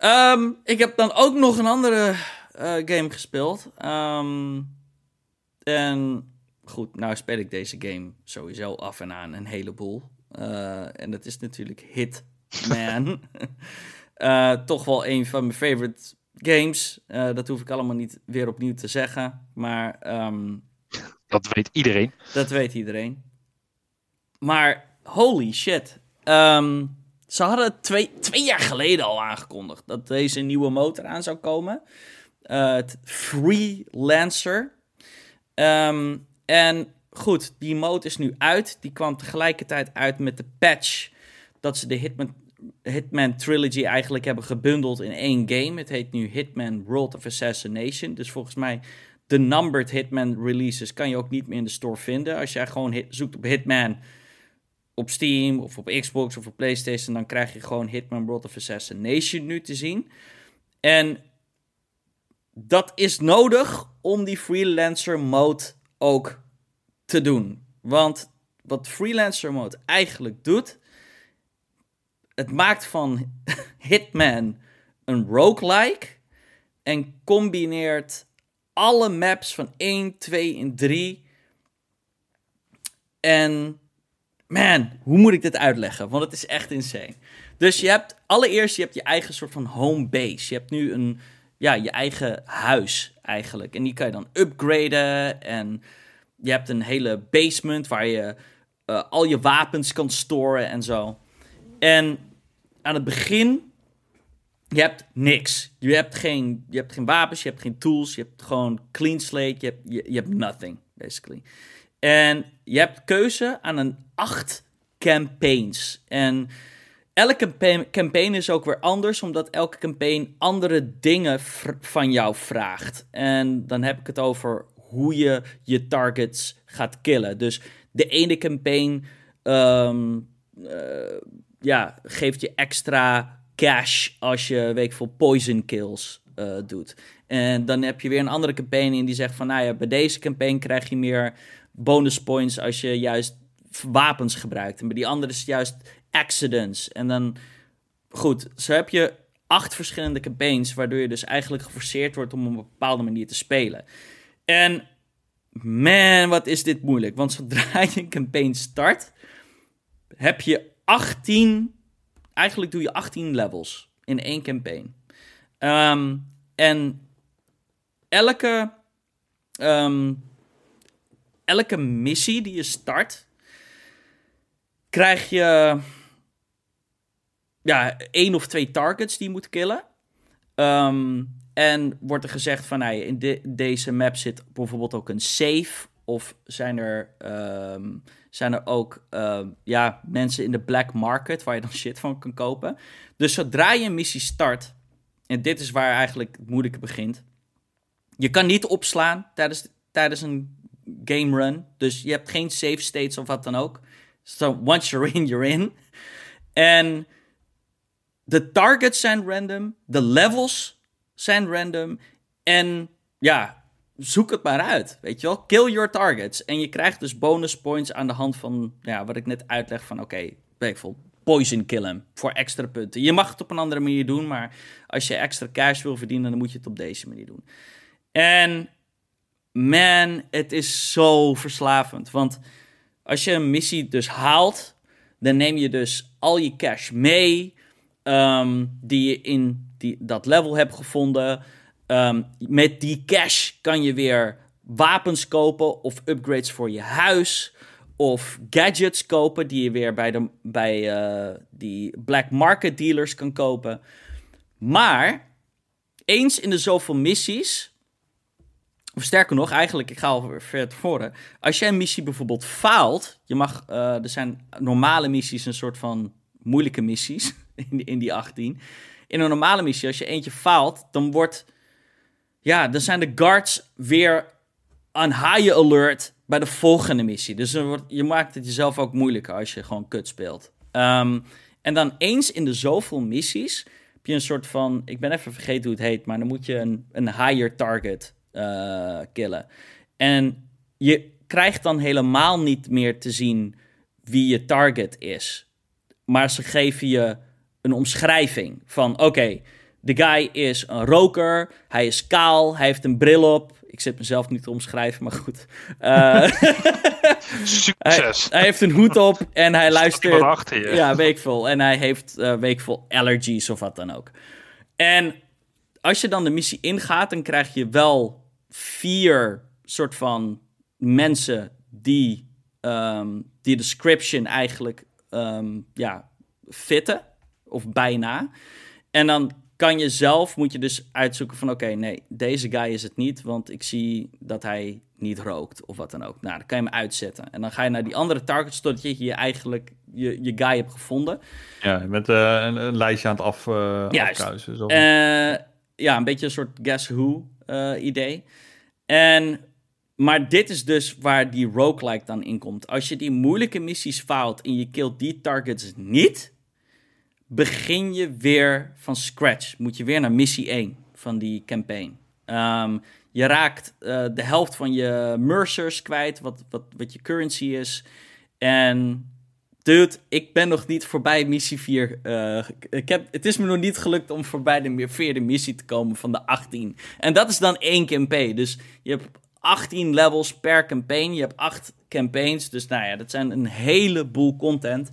Speaker 1: Ehm, ik heb dan ook nog een andere eh, game gespeeld. Ehm, en goed, nou speel ik deze game sowieso af en aan een heleboel. Eh, en dat is natuurlijk Hitman. (laughs) Eh toch wel een van mijn favorite games. Dat hoef ik allemaal niet weer opnieuw te zeggen. Maar ehm,
Speaker 3: Dat weet iedereen.
Speaker 1: dat weet iedereen. Maar holy shit. Ehm, ze hadden twee, twee jaar geleden al aangekondigd dat deze nieuwe motor aan zou komen. Eh, het Freelancer. Ehm, en goed, die mode is nu uit. Die kwam tegelijkertijd uit met de patch dat ze de Hitman, Hitman Trilogy eigenlijk hebben gebundeld in één game. Het heet nu Hitman World of Assassination. Dus volgens mij de numbered Hitman releases kan je ook niet meer in de store vinden. Als jij gewoon zoekt op Hitman op Steam of op Xbox of op PlayStation, dan krijg je gewoon Hitman World of Assassination nu te zien. En dat is nodig om die freelancer mode ook te doen. Want wat freelancer mode eigenlijk doet, het maakt van (laughs) Hitman een roguelike en combineert alle maps van 1, 2 en 3. En man, hoe moet ik dit uitleggen? Want het is echt insane. Dus je hebt allereerst je hebt je eigen soort van home base. Je hebt nu een ja, je eigen huis eigenlijk. En die kan je dan upgraden. En je hebt een hele basement waar je uh, al je wapens kan storen en zo. En aan het begin, je hebt niks. Je hebt geen, je hebt geen wapens, je hebt geen tools, je hebt gewoon clean slate, je hebt, je hebt nothing, basically. En je hebt keuze aan een acht campaigns. En elke campaign is ook weer anders, omdat elke campaign andere dingen van jou vraagt. En dan heb ik het over hoe je je targets gaat killen. Dus de ene campaign ehm, eh, ja, geeft je extra cash als je weet veel poison kills uh, doet. En dan heb je weer een andere campaign in die zegt van, nou ja, bij deze campaign krijg je meer bonus points als je juist wapens gebruikt. En bij die andere is juist accidents. En dan, goed, zo heb je acht verschillende campaigns, waardoor je dus eigenlijk geforceerd wordt om op een bepaalde manier te spelen. En man, wat is dit moeilijk. Want zodra (laughs) je een campaign start, heb je 18, eigenlijk doe je 18 levels in één campaign. Ehm, en elke, ehm, elke missie die je start, krijg je ja, één of twee targets die je moet killen. Um, en wordt er gezegd van, nou, in deze map zit bijvoorbeeld ook een safe. Of zijn er, ehm, zijn er ook ehm, ja, mensen in de black market waar je dan (laughs) shit van kan kopen. Dus zodra je een missie start, en dit is waar eigenlijk het moeilijke begint. Je kan niet opslaan tijdens, tijdens een game run. Dus je hebt geen save states of wat dan ook. So once you're in, you're in. En de targets zijn random. De levels zijn random. En ja, zoek het maar uit. Weet je wel? Kill your targets. En je krijgt dus bonus points aan de hand van ja, wat ik net uitleg van oké, okay, poison kill hem voor extra punten. Je mag het op een andere manier doen, maar als je extra cash wil verdienen, dan moet je het op deze manier doen. En man, het is zo verslavend. Want als je een missie dus haalt, dan neem je dus al je cash mee um, die je in die, dat level hebt gevonden. Um, met die cash kan je weer wapens kopen of upgrades voor je huis. Of gadgets kopen die je weer bij, de, bij uh, die black market dealers kan kopen. Maar eens in de zoveel missies. Sterker nog, eigenlijk, ik ga al ver te voren. Als jij een missie bijvoorbeeld faalt. Je mag, uh, er zijn normale missies, een soort van moeilijke missies. In, (laughs) in die 18 in een normale missie, als je eentje faalt, dan wordt. Ja, dan zijn de guards weer aan high alert bij de volgende missie. Dus wordt, je maakt het jezelf ook moeilijker als je gewoon kut speelt. Um, en dan eens in de zoveel missies heb je een soort van. Ik ben even vergeten hoe het heet, maar dan moet je een, een higher target uh, killen. En je krijgt dan helemaal niet meer te zien wie je target is. Maar ze geven je een omschrijving van: oké, de guy is een roker, hij is kaal, hij heeft een bril op. Ik zit mezelf niet te omschrijven, maar goed. Uh, (laughs) (laughs)
Speaker 3: Succes.
Speaker 1: Hij, hij, heeft een hoed op en hij luistert. Achter Ja, weekvol. En hij heeft uh, weekvol allergies of wat dan ook. En als je dan de missie ingaat, dan krijg je wel vier soort van mensen die um, die description eigenlijk um, ja, fitten of bijna. En dan kan je zelf, moet je dus uitzoeken van oké, nee, deze guy is het niet, want ik zie dat hij niet rookt of wat dan ook. Nou, dan kan je hem uitzetten. En dan ga je naar die andere targets totdat je je eigenlijk je, je guy hebt gevonden.
Speaker 2: Ja, met uh, een, een, lijstje aan het af, uh, afkruisen. Zo.
Speaker 1: Uh, ja, een beetje een soort Guess Who idee. En, maar dit is dus waar die roguelike dan in komt. Als je die moeilijke missies faalt en je killt die targets niet begin je weer van scratch. Moet je weer naar missie 1 van die campaign. Ehm, je raakt uh, de helft van je Mercers kwijt, wat, wat, wat je currency is. En dude, ik ben nog niet voorbij missie 4. Uh, eh, ik heb, het is me nog niet gelukt om voorbij de vierde missie te komen van de 18. En dat is dan één campaign. Dus je hebt 18 levels per campaign. Je hebt 8 campaigns. Dus nou ja, dat zijn een heleboel content.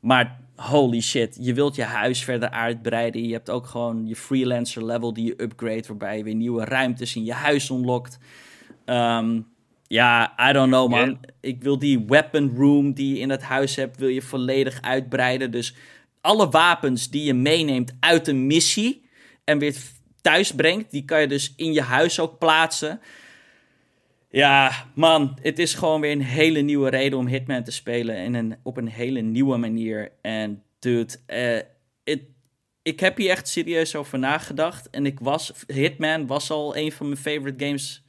Speaker 1: Maar holy shit, je wilt je huis verder uitbreiden. Je hebt ook gewoon je freelancer level die je upgrade, waarbij je weer nieuwe ruimtes in je huis unlockt. Ehm, ja, I don't know man. Ik wil die weapon room die je in het huis hebt, wil je volledig uitbreiden. Dus alle wapens die je meeneemt uit een missie en weer thuis brengt, die kan je dus in je huis ook plaatsen. Ja, man, het is gewoon weer een hele nieuwe reden om Hitman te spelen. En een, op een hele nieuwe manier. En dude, uh, ik heb hier echt serieus over nagedacht. En ik was, Hitman was al een van mijn favorite games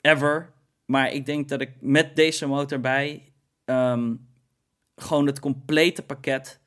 Speaker 1: ever. Maar ik denk dat ik met deze motor bij, ehm, gewoon het complete pakket.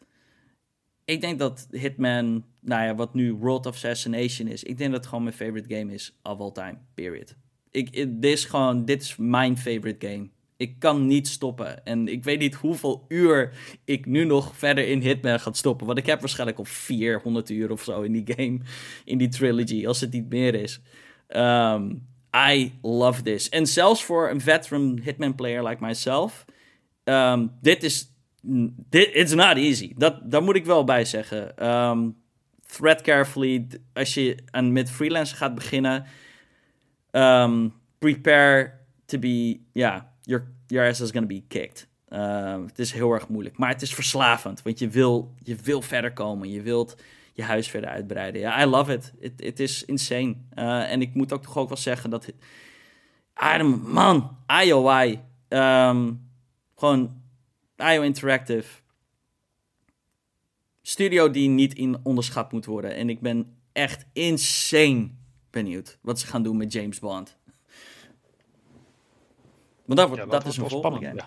Speaker 1: Ik denk dat Hitman, nou ja, wat nu World of Assassination is. Ik denk dat het gewoon mijn favorite game is of all time, period ik, dit is gewoon, dit is mijn favorite game. Ik kan niet stoppen. En ik weet niet hoeveel uur ik nu nog verder in Hitman ga stoppen. Want ik heb waarschijnlijk al 400 uur of zo in die (laughs) game. In die trilogy, als het niet meer is. Um, I love this. En zelfs voor een veteran Hitman player like myself. Um, dit is. Dit, it's not easy. Dat, moet ik wel bij zeggen. Um, thread carefully. Als je aan, met freelance gaat beginnen um, prepare to be, ja, your, your ass is gonna be kicked. Uh, het is heel erg moeilijk, maar het is verslavend, want je wil, je wil verder komen, je wilt je huis verder uitbreiden. Ja, I love it. Het is insane. Uh, en ik moet ook toch ook wel zeggen dat, Adam, man, IOI, um, ehm, gewoon IO Interactive, studio die niet in onderschat moet worden. En ik ben echt insane benieuwd wat ze gaan doen met James Bond. Want dat, dat, dat is een volgende game.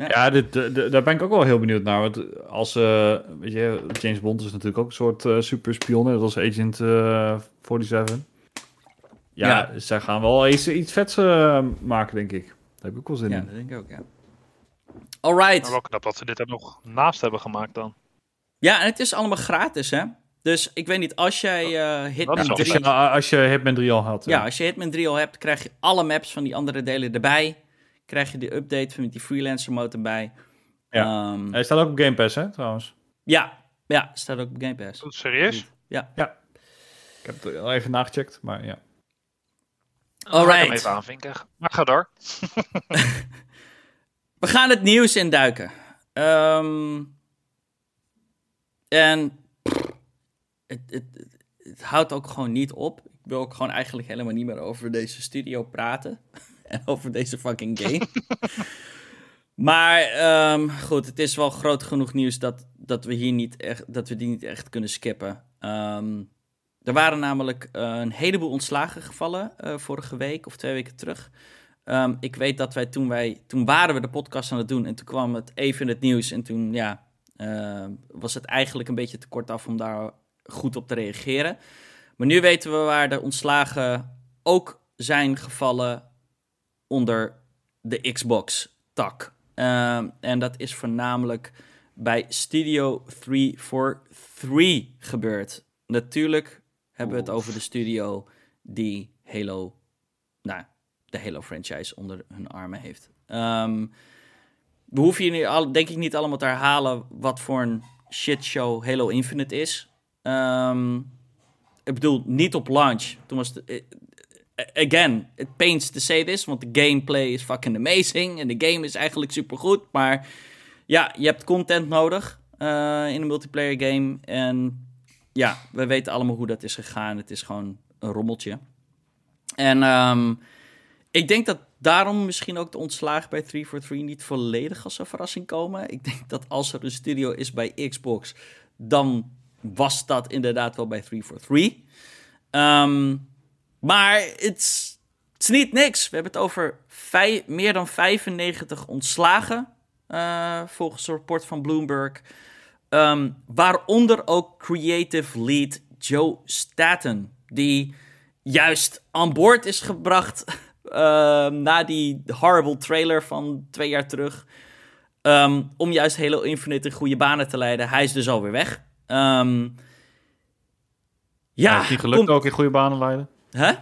Speaker 2: Ja, ja dit, daar ben ik ook wel heel benieuwd naar. Want als, uh, weet je, James Bond is natuurlijk ook een soort uh, super spion, net als Agent uh, 47. Ja, ja, zij gaan wel iets, iets vets uh, maken, denk ik. Daar heb ik ook wel zin
Speaker 1: ja,
Speaker 2: in.
Speaker 1: Ja, dat denk ik ook, ja. Alright.
Speaker 3: Maar wel knap dat ze dit er nog naast hebben gemaakt dan.
Speaker 1: Ja, en het is allemaal gratis, hè? Dus ik weet niet, als jij uh, Hitman 3...
Speaker 2: Als je, als je Hitman 3 al had.
Speaker 1: Ja. ja. als je Hitman 3 al hebt, krijg je alle maps van die andere delen erbij. Krijg je de update met die freelancer mode erbij.
Speaker 2: Ja. Um, Hij staat ook op Game Pass, hè, trouwens?
Speaker 1: Ja, ja staat ook op Game Pass.
Speaker 3: Serieus?
Speaker 1: Ja.
Speaker 2: Ja. Ik heb het al even nagecheckt, maar ja.
Speaker 1: Alright. Ik
Speaker 3: even aanvinken. Maar ga door. (laughs)
Speaker 1: We gaan het nieuws induiken. Um, en het, het, het, houdt ook gewoon niet op. Ik wil ook gewoon eigenlijk helemaal niet meer over deze studio praten. (laughs) over deze fucking game. maar um, goed, het is wel groot genoeg nieuws dat, dat we hier niet echt, dat we die niet echt kunnen skippen. Um, er waren namelijk uh, een heleboel ontslagen gevallen uh, vorige week of twee weken terug. Um, ik weet dat wij toen wij, toen waren we de podcast aan het doen en toen kwam het even in het nieuws en toen, ja, was het eigenlijk een beetje te kort af om daar goed op te reageren. Maar nu weten we waar de ontslagen ook zijn gevallen onder de Xbox-tak. Uh, en dat is voornamelijk bij Studio 343 gebeurd. Natuurlijk hebben we het over de studio die Halo, nou, de Halo-franchise onder hun armen heeft. Um, we hoeven hier nu, denk ik niet allemaal te herhalen wat voor een shitshow Halo Infinite is. Um, ik bedoel, niet op launch. Toen was het... Eh, eh, again, it pains to say this, want de gameplay is fucking amazing. En de game is eigenlijk supergoed. Maar ja, je hebt content nodig uh, in een multiplayer game. En ja, we weten allemaal hoe dat is gegaan. Het is gewoon een rommeltje. En um, ik denk dat daarom misschien ook de ontslagen bij 343 niet volledig als een verrassing komen. Ik denk dat als er een studio is bij Xbox, dan was dat inderdaad wel bij 343. Um, ehm, maar het is niet niks. We hebben het over meer dan 95 ontslagen, uh, volgens een rapport van Bloomberg. Um, waaronder ook creative lead Joe Staten, die juist aan boord is gebracht (laughs) Ehm, na die horrible trailer van twee jaar terug. Um, om juist Halo Infinite in goede banen te leiden. Hij is dus alweer weg. Um, ja,
Speaker 2: is niet gelukt ook in goede banen leiden?
Speaker 1: Hè?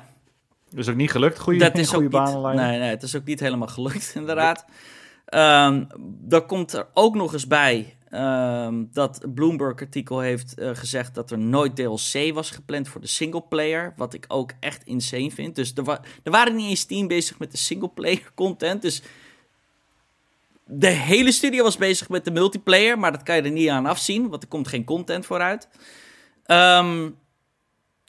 Speaker 2: is ook niet gelukt goede,
Speaker 1: dat is
Speaker 2: goede
Speaker 1: banen leiden? Nee, nee, het is ook niet helemaal gelukt, (laughs) inderdaad. Um, dan komt er ook nog eens bij Ehm, dat Bloomberg-artikel heeft eh, gezegd dat er nooit DLC was gepland voor de singleplayer. Wat ik ook echt insane vind. Dus er, wa er waren niet eens team bezig met de singleplayer (laughs) content. Dus de hele studio was bezig met de multiplayer. Maar dat kan je er niet aan afzien, want er komt geen content vooruit. Um,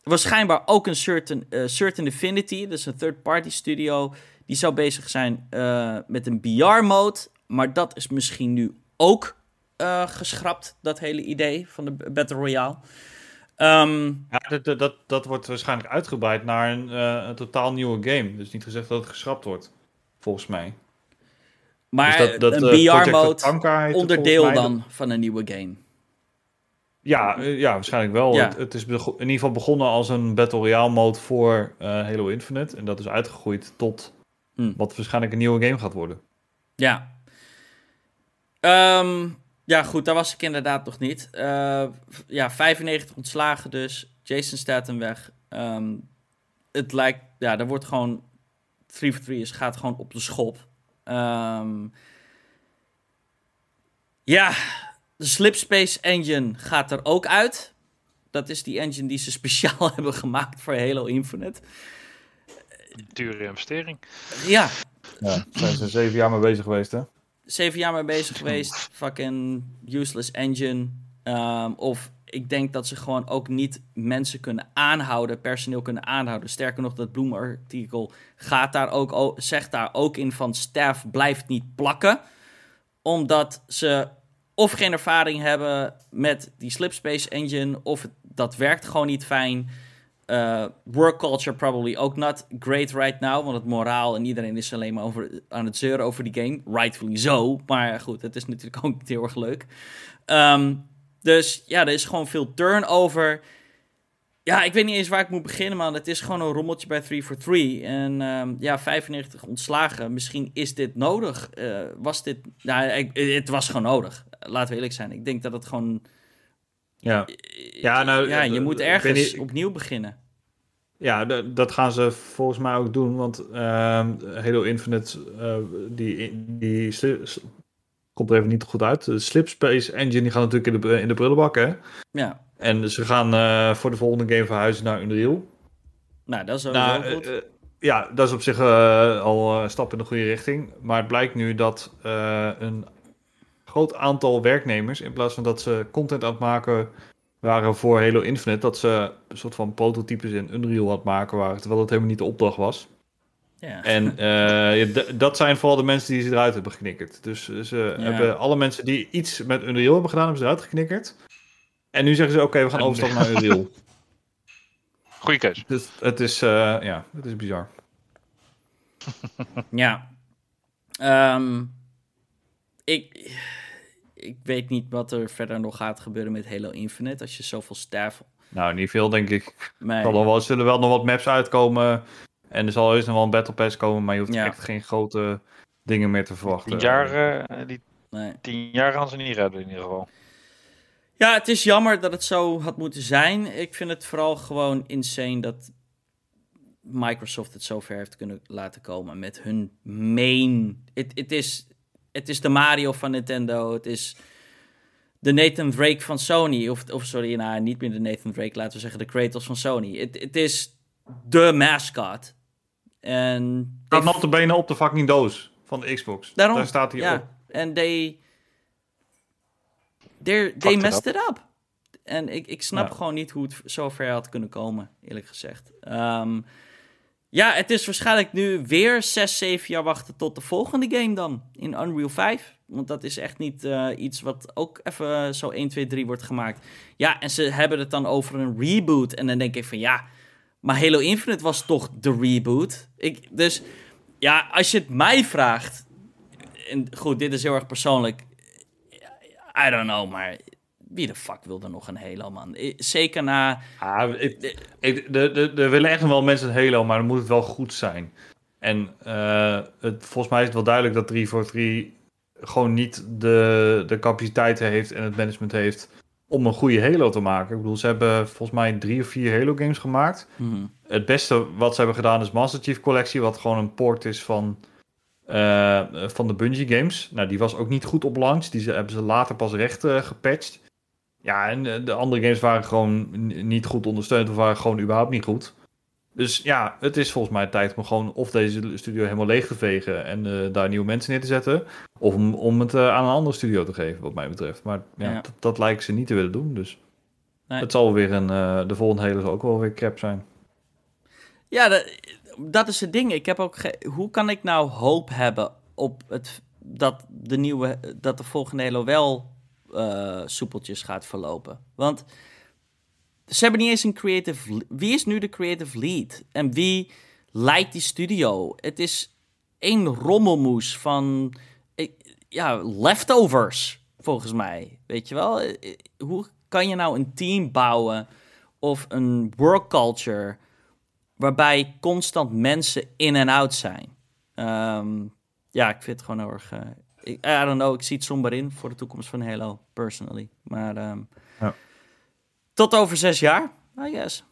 Speaker 1: waarschijnlijk ook een certain, uh, certain Infinity, dus een third-party studio. Die zou bezig zijn uh, met een BR-mode. Maar dat is misschien nu ook uh, geschrapt, dat hele idee van de Battle Royale. Um,
Speaker 2: ja, dat, dat, dat wordt waarschijnlijk uitgebreid naar een, uh, een, totaal nieuwe game. Dus niet gezegd dat het geschrapt wordt, volgens mij.
Speaker 1: Maar dus dat, dat, een uh, BR-mode onderdeel dan van een nieuwe game.
Speaker 2: Ja, ja waarschijnlijk wel. Ja. Het, het, is in ieder geval begonnen als een Battle Royale mode voor Halo Infinite. En dat is uitgegroeid tot hm. wat waarschijnlijk een nieuwe game gaat worden.
Speaker 1: Ja. Um, ja, goed, daar was ik inderdaad nog niet. Uh, ja, 95 ontslagen dus. Jason Statham weg. Um, het lijkt, ja, er wordt gewoon 3 for 3 is, gaat gewoon op de schop. Um, ja, de Slipspace engine gaat er ook uit. Dat is die engine die ze (laughs) speciaal hebben gemaakt voor Halo Infinite.
Speaker 3: Dure investering.
Speaker 1: Ja.
Speaker 2: Ja, zijn ze zeven jaar mee bezig geweest, hè?
Speaker 1: zeven jaar mee bezig geweest. Fucking useless engine. Um, of ik denk dat ze gewoon ook niet mensen kunnen aanhouden, personeel kunnen aanhouden. Sterker nog, dat Bloom-artikel gaat daar ook, zegt daar ook in van staff blijft niet plakken. Omdat ze of geen ervaring hebben met die Slipspace engine, of dat werkt gewoon niet fijn. Uh, work culture probably ook not great right now. Want het moraal en iedereen is alleen maar over, aan het zeuren over die game. Rightfully zo. Maar goed, het is natuurlijk (laughs) ook niet heel erg leuk. Um, dus ja, er is gewoon veel turnover. Ja, ik weet niet eens waar ik moet beginnen, man. Het is gewoon een rommeltje bij 3 for 3. En um, ja, 95 ontslagen. Misschien is dit nodig. Uh, was dit... Nou, het was gewoon nodig. Laten we eerlijk zijn. Ik denk dat het gewoon
Speaker 2: ja, ja, nou,
Speaker 1: ja je moet ergens opnieuw beginnen.
Speaker 2: Ja, dat gaan ze volgens mij ook doen, want uh, Halo Infinite, uh, die, die komt er even niet goed uit. De Slipspace Engine die gaat natuurlijk in de, in de prullenbak, hè?
Speaker 1: Ja.
Speaker 2: En ze gaan uh, voor de volgende game verhuizen naar Unreal.
Speaker 1: Nou, dat is ook nou, goed. Uh,
Speaker 2: ja, dat is op zich al een stap in de goede richting. Maar het blijkt nu dat een groot aantal werknemers, in plaats van dat ze content aan het maken waren voor Halo Infinite, dat ze een soort van prototypes in Unreal aan het maken waren, terwijl dat helemaal niet de opdracht was. Ja. En (laughs) uh, dat zijn vooral de mensen die ze eruit hebben geknikkerd. Dus ze hebben alle mensen die iets met Unreal hebben gedaan, hebben ze eruit geknikkerd. En nu zeggen ze, oké, we gaan overstappen (laughs) naar Unreal.
Speaker 3: Goeie keus.
Speaker 2: Dus het is, uh, ja, het is bizar.
Speaker 1: ja. Um, ik ik weet niet wat er verder nog gaat gebeuren met Halo Infinite. Als je zoveel staff.
Speaker 2: Nou, niet veel, denk ik. Nee. Er wel, zullen wel nog wat maps uitkomen. En er zal heus nog wel een Battle Pass komen. Maar je hoeft echt geen grote dingen meer te verwachten.
Speaker 3: Tien jaar, uh, die nee. tien jaar gaan ze niet redden, in ieder geval.
Speaker 1: Ja, het is jammer dat het zo had moeten zijn. Ik vind het vooral gewoon insane dat Microsoft het zover heeft kunnen laten komen met hun main. Het is het is de Mario van Nintendo. Het is de Nathan Drake van Sony. Of, of sorry, nou, niet meer de Nathan Drake, laten we zeggen de Kratos van Sony. Het, het is de mascot. En...
Speaker 2: Staat nog de benen op de fucking doos van de Xbox. Daarom, Daar staat hij ja. op.
Speaker 1: En they... They, they messed it up. En ik, ik snap gewoon niet hoe het zo ver had kunnen komen, eerlijk gezegd. Um, ja, het is waarschijnlijk nu weer 6, 7 jaar wachten tot de volgende game dan. In Unreal 5. Want dat is echt niet uh, iets wat ook even zo 1, 2, 3 wordt gemaakt. Ja, en ze hebben het dan over een reboot. En dan denk ik van ja, maar Halo Infinite was toch de reboot? Ik, dus ja, als je het mij vraagt. En goed, dit is heel erg persoonlijk. I don't know, maar wie de fuck wil er nog een Halo, man? Zeker na...
Speaker 2: Ah, er willen echt wel mensen een Halo, maar dan moet het wel goed zijn. En uh, het, volgens mij is het wel duidelijk dat 343 gewoon niet de, de capaciteiten heeft en het management heeft om een goede Halo te maken. Ik bedoel, ze hebben volgens mij drie of vier Halo games gemaakt.
Speaker 1: Mhm.
Speaker 2: Het beste wat ze hebben gedaan is Master Chief Collectie, wat gewoon een port is van eh, van de Bungie games. Nou, die was ook niet goed op launch. Die hebben ze later pas recht eh, gepatcht. Ja, en eh, de andere games waren gewoon niet goed ondersteund of waren gewoon überhaupt niet goed. Dus ja, het is volgens mij tijd om gewoon of deze studio helemaal leeg te vegen en eh, daar nieuwe mensen neer te zetten. Of om, om het eh, aan een andere studio te geven, wat mij betreft. Maar ja,
Speaker 1: Ja.
Speaker 2: Dat, dat lijken ze niet te willen doen. Dus
Speaker 1: Nee.
Speaker 2: het zal weer een, de volgende hele zal ook wel weer crap zijn.
Speaker 1: Ja, dat, dat is het ding. Ik heb ook Hoe kan ik nou hoop hebben op het dat de nieuwe, dat de volgende Halo wel eh, soepeltjes gaat verlopen? Want ze hebben niet eens een creative. Wie is nu de creative lead? En wie leidt die studio? Het is één rommelmoes van eh, ja, leftovers, volgens mij. Weet je wel? Eh, Hoe kan je nou een team bouwen of een work culture waarbij constant mensen in en out zijn? Ehm, ja, ik vind het gewoon heel erg. Ik, I don't know, ik zie het somber in voor de toekomst van Halo, personally. Maar ehm,
Speaker 2: Ja.
Speaker 1: tot over zes jaar, I guess.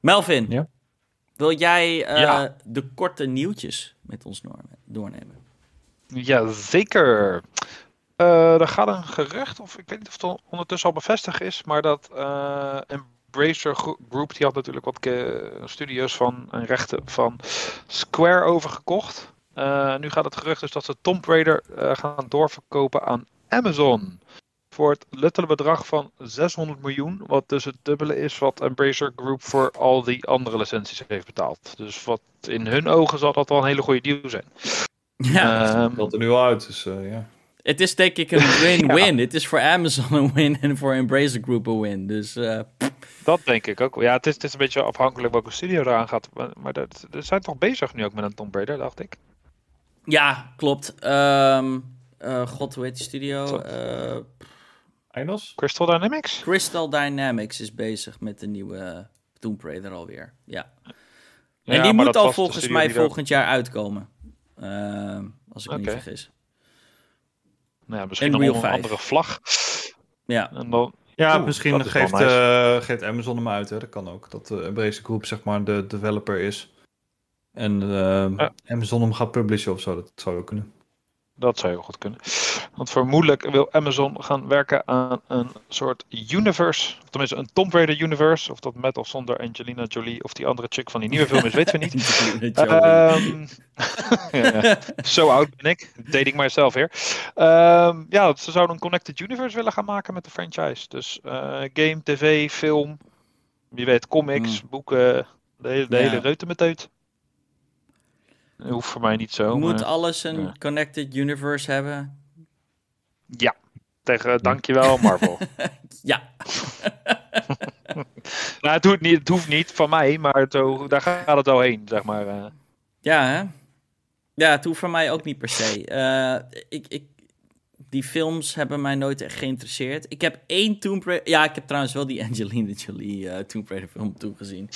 Speaker 1: Melvin,
Speaker 2: Ja?
Speaker 1: wil jij eh,
Speaker 3: Ja.
Speaker 1: de korte nieuwtjes met ons door- doornemen?
Speaker 3: Ja, zeker. Eh, er gaat een gerucht, of ik weet niet of het ondertussen al bevestigd is, maar dat eh Embracer Gro- Group, die had natuurlijk wat studio's van en rechten van Square overgekocht. Eh, nu gaat het gerucht dus dat ze Tomb Raider eh, gaan doorverkopen aan Amazon. Voor het luttele bedrag van 600 miljoen. Wat dus het dubbele is wat Embracer Group voor al die andere licenties heeft betaald. Dus wat in hun ogen zal dat wel een hele goede deal zijn. (laughs)
Speaker 1: Ja,
Speaker 3: Ehm,
Speaker 2: Dat er nu al uit, dus eh, ja.
Speaker 1: het is denk ik een (laughs) win-win. Het is voor Amazon een win en voor Embracer Group een win. Dus eh,
Speaker 3: Dat denk ik ook. Ja, het is, het is een beetje afhankelijk welke studio eraan gaat. Maar, maar dat, ze zijn toch bezig nu ook met een Tomb Raider, dacht ik.
Speaker 1: Ja, klopt. Ehm, eh, God, hoe heet die studio? Eh,
Speaker 2: Einos?
Speaker 3: Crystal Dynamics?
Speaker 1: Crystal Dynamics is bezig met de nieuwe Tomb Raider alweer. Ja.
Speaker 3: Ja,
Speaker 1: en die moet al volgens mij volgend jaar uitkomen. Ehm, als ik me niet vergis.
Speaker 3: Nou ja, misschien nog een
Speaker 1: 5.
Speaker 3: andere vlag.
Speaker 1: Ja,
Speaker 3: En dan,
Speaker 2: Ja,
Speaker 3: Oeh,
Speaker 2: misschien geeft,
Speaker 3: nice.
Speaker 2: eh, geeft Amazon hem uit, hè? dat kan ook. Dat de Embracer Group zeg maar de developer is. En eh,
Speaker 3: Ja.
Speaker 2: Amazon hem gaat publishen of zo, dat zou ook kunnen.
Speaker 3: dat zou heel goed kunnen. Want vermoedelijk wil Amazon gaan werken aan een soort universe. Of tenminste een Tomb Raider universe. Of dat met of zonder Angelina Jolie of die andere chick van die nieuwe film is, weten we niet. (laughs) Ehm, (laughs) ja. Zo oud ben ik. Dating myself hier. Ehm, ja, ze zouden een Connected Universe willen gaan maken met de franchise. Dus eh, game, tv, film. Wie weet, comics, boeken. De hele, de
Speaker 1: Ja.
Speaker 3: hele reutemeteut. Hoeft voor mij niet zo.
Speaker 1: Moet
Speaker 3: maar-
Speaker 1: alles een
Speaker 3: ja.
Speaker 1: connected universe hebben?
Speaker 3: Ja, tegen dankjewel Marvel. (laughs)
Speaker 1: Ja. (laughs)
Speaker 3: nou, het, hoeft niet, het hoeft niet van mij, maar zo, daar gaat het wel heen, zeg maar. eh.
Speaker 1: Ja, hè? Ja, het hoeft voor mij ook niet per se. Eh, ik, ik, die films hebben mij nooit echt geïnteresseerd. Ik heb één Tomb Raider... Ja, ik heb trouwens wel die (laughs) Angelina Jolie eh Tomb Raider film toegezien.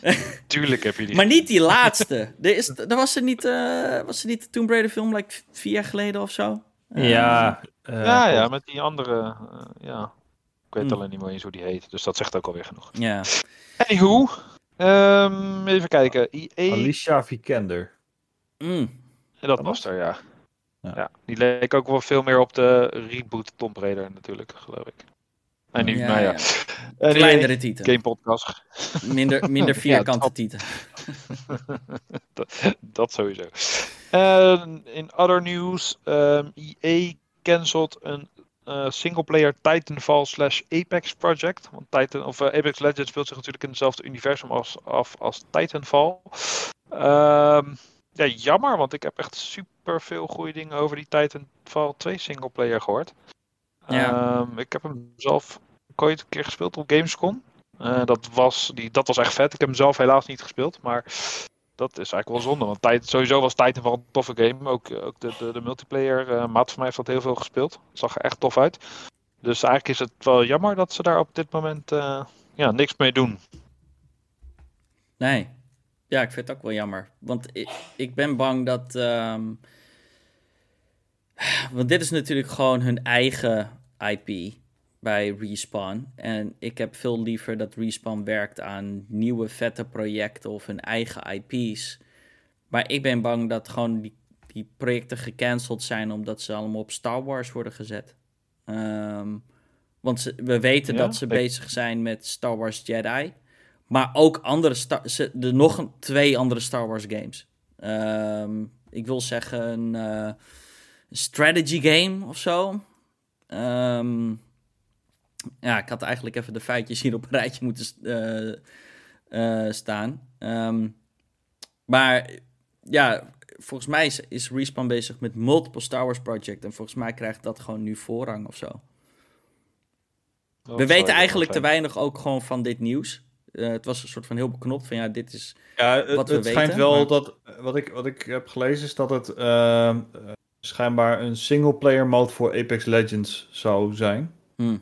Speaker 1: (laughs)
Speaker 3: Tuurlijk heb je die.
Speaker 1: Maar niet die laatste. Er, is, er was er niet, eh, was er niet de Tomb Raider film like vier jaar geleden of zo? Eh,
Speaker 2: ja,
Speaker 3: ja, ja, met die andere. ja. Ik weet
Speaker 1: Hmm.
Speaker 3: alleen niet meer eens hoe die heet, dus dat zegt ook alweer genoeg.
Speaker 1: Ja.
Speaker 3: Anywho, ehm, even kijken. EA,
Speaker 2: Alicia Vikander.
Speaker 1: Mm.
Speaker 3: dat
Speaker 2: dat
Speaker 3: was er, ja.
Speaker 2: Ja.
Speaker 3: ja. Die leek ook wel veel meer op de reboot Tomb Raider natuurlijk, geloof ik. En nu,
Speaker 1: Ja,
Speaker 3: nou ja.
Speaker 1: ja. (laughs) Kleinere titel.
Speaker 3: Game podcast. (laughs)
Speaker 1: Minder, minder (laughs) vierkante
Speaker 3: dat-
Speaker 1: titel.
Speaker 3: dat, dat sowieso. En in other news, ehm EA cancelled een eh singleplayer Titanfall slash Apex project. Want Titan, of, eh, Apex Legends speelt zich natuurlijk in hetzelfde universum als, af als Titanfall. Ehm, ja, jammer, want ik heb echt super veel goede dingen over die Titanfall 2 singleplayer gehoord.
Speaker 1: Ja.
Speaker 3: Ehm, ik heb hem zelf ooit een keer gespeeld op Gamescom. Eh, dat, was, die, dat was echt vet. Ik heb hem zelf helaas niet gespeeld, maar dat is eigenlijk wel zonde. Want tijd, sowieso was Titanfall een toffe game. Ook, ook de, de, de multiplayer, eh maat van mij heeft dat heel veel gespeeld. Zag er echt tof uit. Dus eigenlijk is het wel jammer dat ze daar op dit moment eh, ja, niks mee doen.
Speaker 1: Nee. Ja, ik vind het ook wel jammer. Want ik, ik ben bang dat. ehm, want dit is natuurlijk gewoon hun eigen IP bij Respawn. En ik heb veel liever dat Respawn werkt aan nieuwe vette projecten of hun eigen IP's. Maar ik ben bang dat gewoon die, die projecten gecanceld zijn omdat ze allemaal op Star Wars worden gezet. Ehm, want ze, we weten
Speaker 3: Ja,
Speaker 1: dat ze
Speaker 3: ik-
Speaker 1: bezig zijn met Star Wars Jedi. Maar ook andere Star, er nog een, twee andere Star Wars games. Ehm, ik wil zeggen een eh, strategy game of zo. Ehm, ja, ik had eigenlijk even de feitjes hier op een rijtje moeten eh, eh, staan. Ehm, maar ja, volgens mij is, is Respawn bezig met multiple Star Wars project. En volgens mij krijgt dat gewoon nu voorrang of zo.
Speaker 3: Dat
Speaker 1: We weten eigenlijk te weinig ook gewoon van dit nieuws. Eh, het was een soort van heel beknopt van ja, dit is...
Speaker 2: Ja, het,
Speaker 1: Wat we
Speaker 2: het schijnt wel
Speaker 1: maar-
Speaker 2: dat. Wat ik, wat ik heb gelezen is dat het ehm, eh, schijnbaar een single-player mode voor Apex Legends zou zijn.
Speaker 1: hm,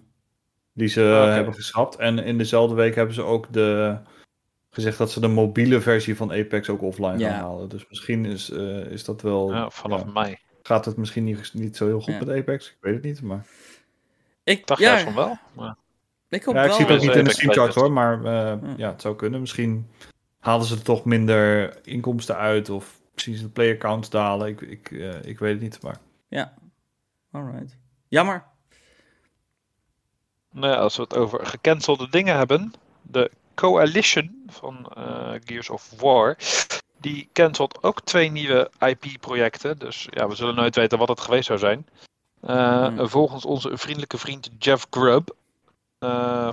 Speaker 2: Die ze
Speaker 3: Oké.
Speaker 2: hebben geschrapt. En in dezelfde week hebben ze ook de, gezegd dat ze de mobiele versie van Apex ook offline
Speaker 1: Ja.
Speaker 2: gaan halen. Dus misschien is, eh, is dat wel.
Speaker 3: Ja, vanaf
Speaker 2: ja,
Speaker 3: mei.
Speaker 2: gaat het misschien niet, niet zo heel goed
Speaker 1: Ja.
Speaker 2: met Apex. Ik weet het niet. Maar...
Speaker 1: ik
Speaker 3: dacht
Speaker 1: ja,
Speaker 3: juist van wel. Maar,
Speaker 1: ik hoop
Speaker 2: Ja, ik
Speaker 1: wel.
Speaker 2: zie het ook niet in de charts hoor. Maar eh,
Speaker 1: Ja.
Speaker 2: ja, het zou kunnen. Misschien halen ze er toch minder inkomsten uit. Of zien ze de player counts dalen. Ik, ik, eh, ik weet het niet. Maar
Speaker 1: Ja, alright. Jammer.
Speaker 3: nou ja, als we het over gecancelde dingen hebben. De Coalition van eh, Gears of War. Die cancelt ook twee nieuwe IP-projecten. Dus ja, we zullen nooit weten wat het geweest zou zijn. Eh,
Speaker 1: Hmm.
Speaker 3: Volgens onze vriendelijke vriend Jeff Grubb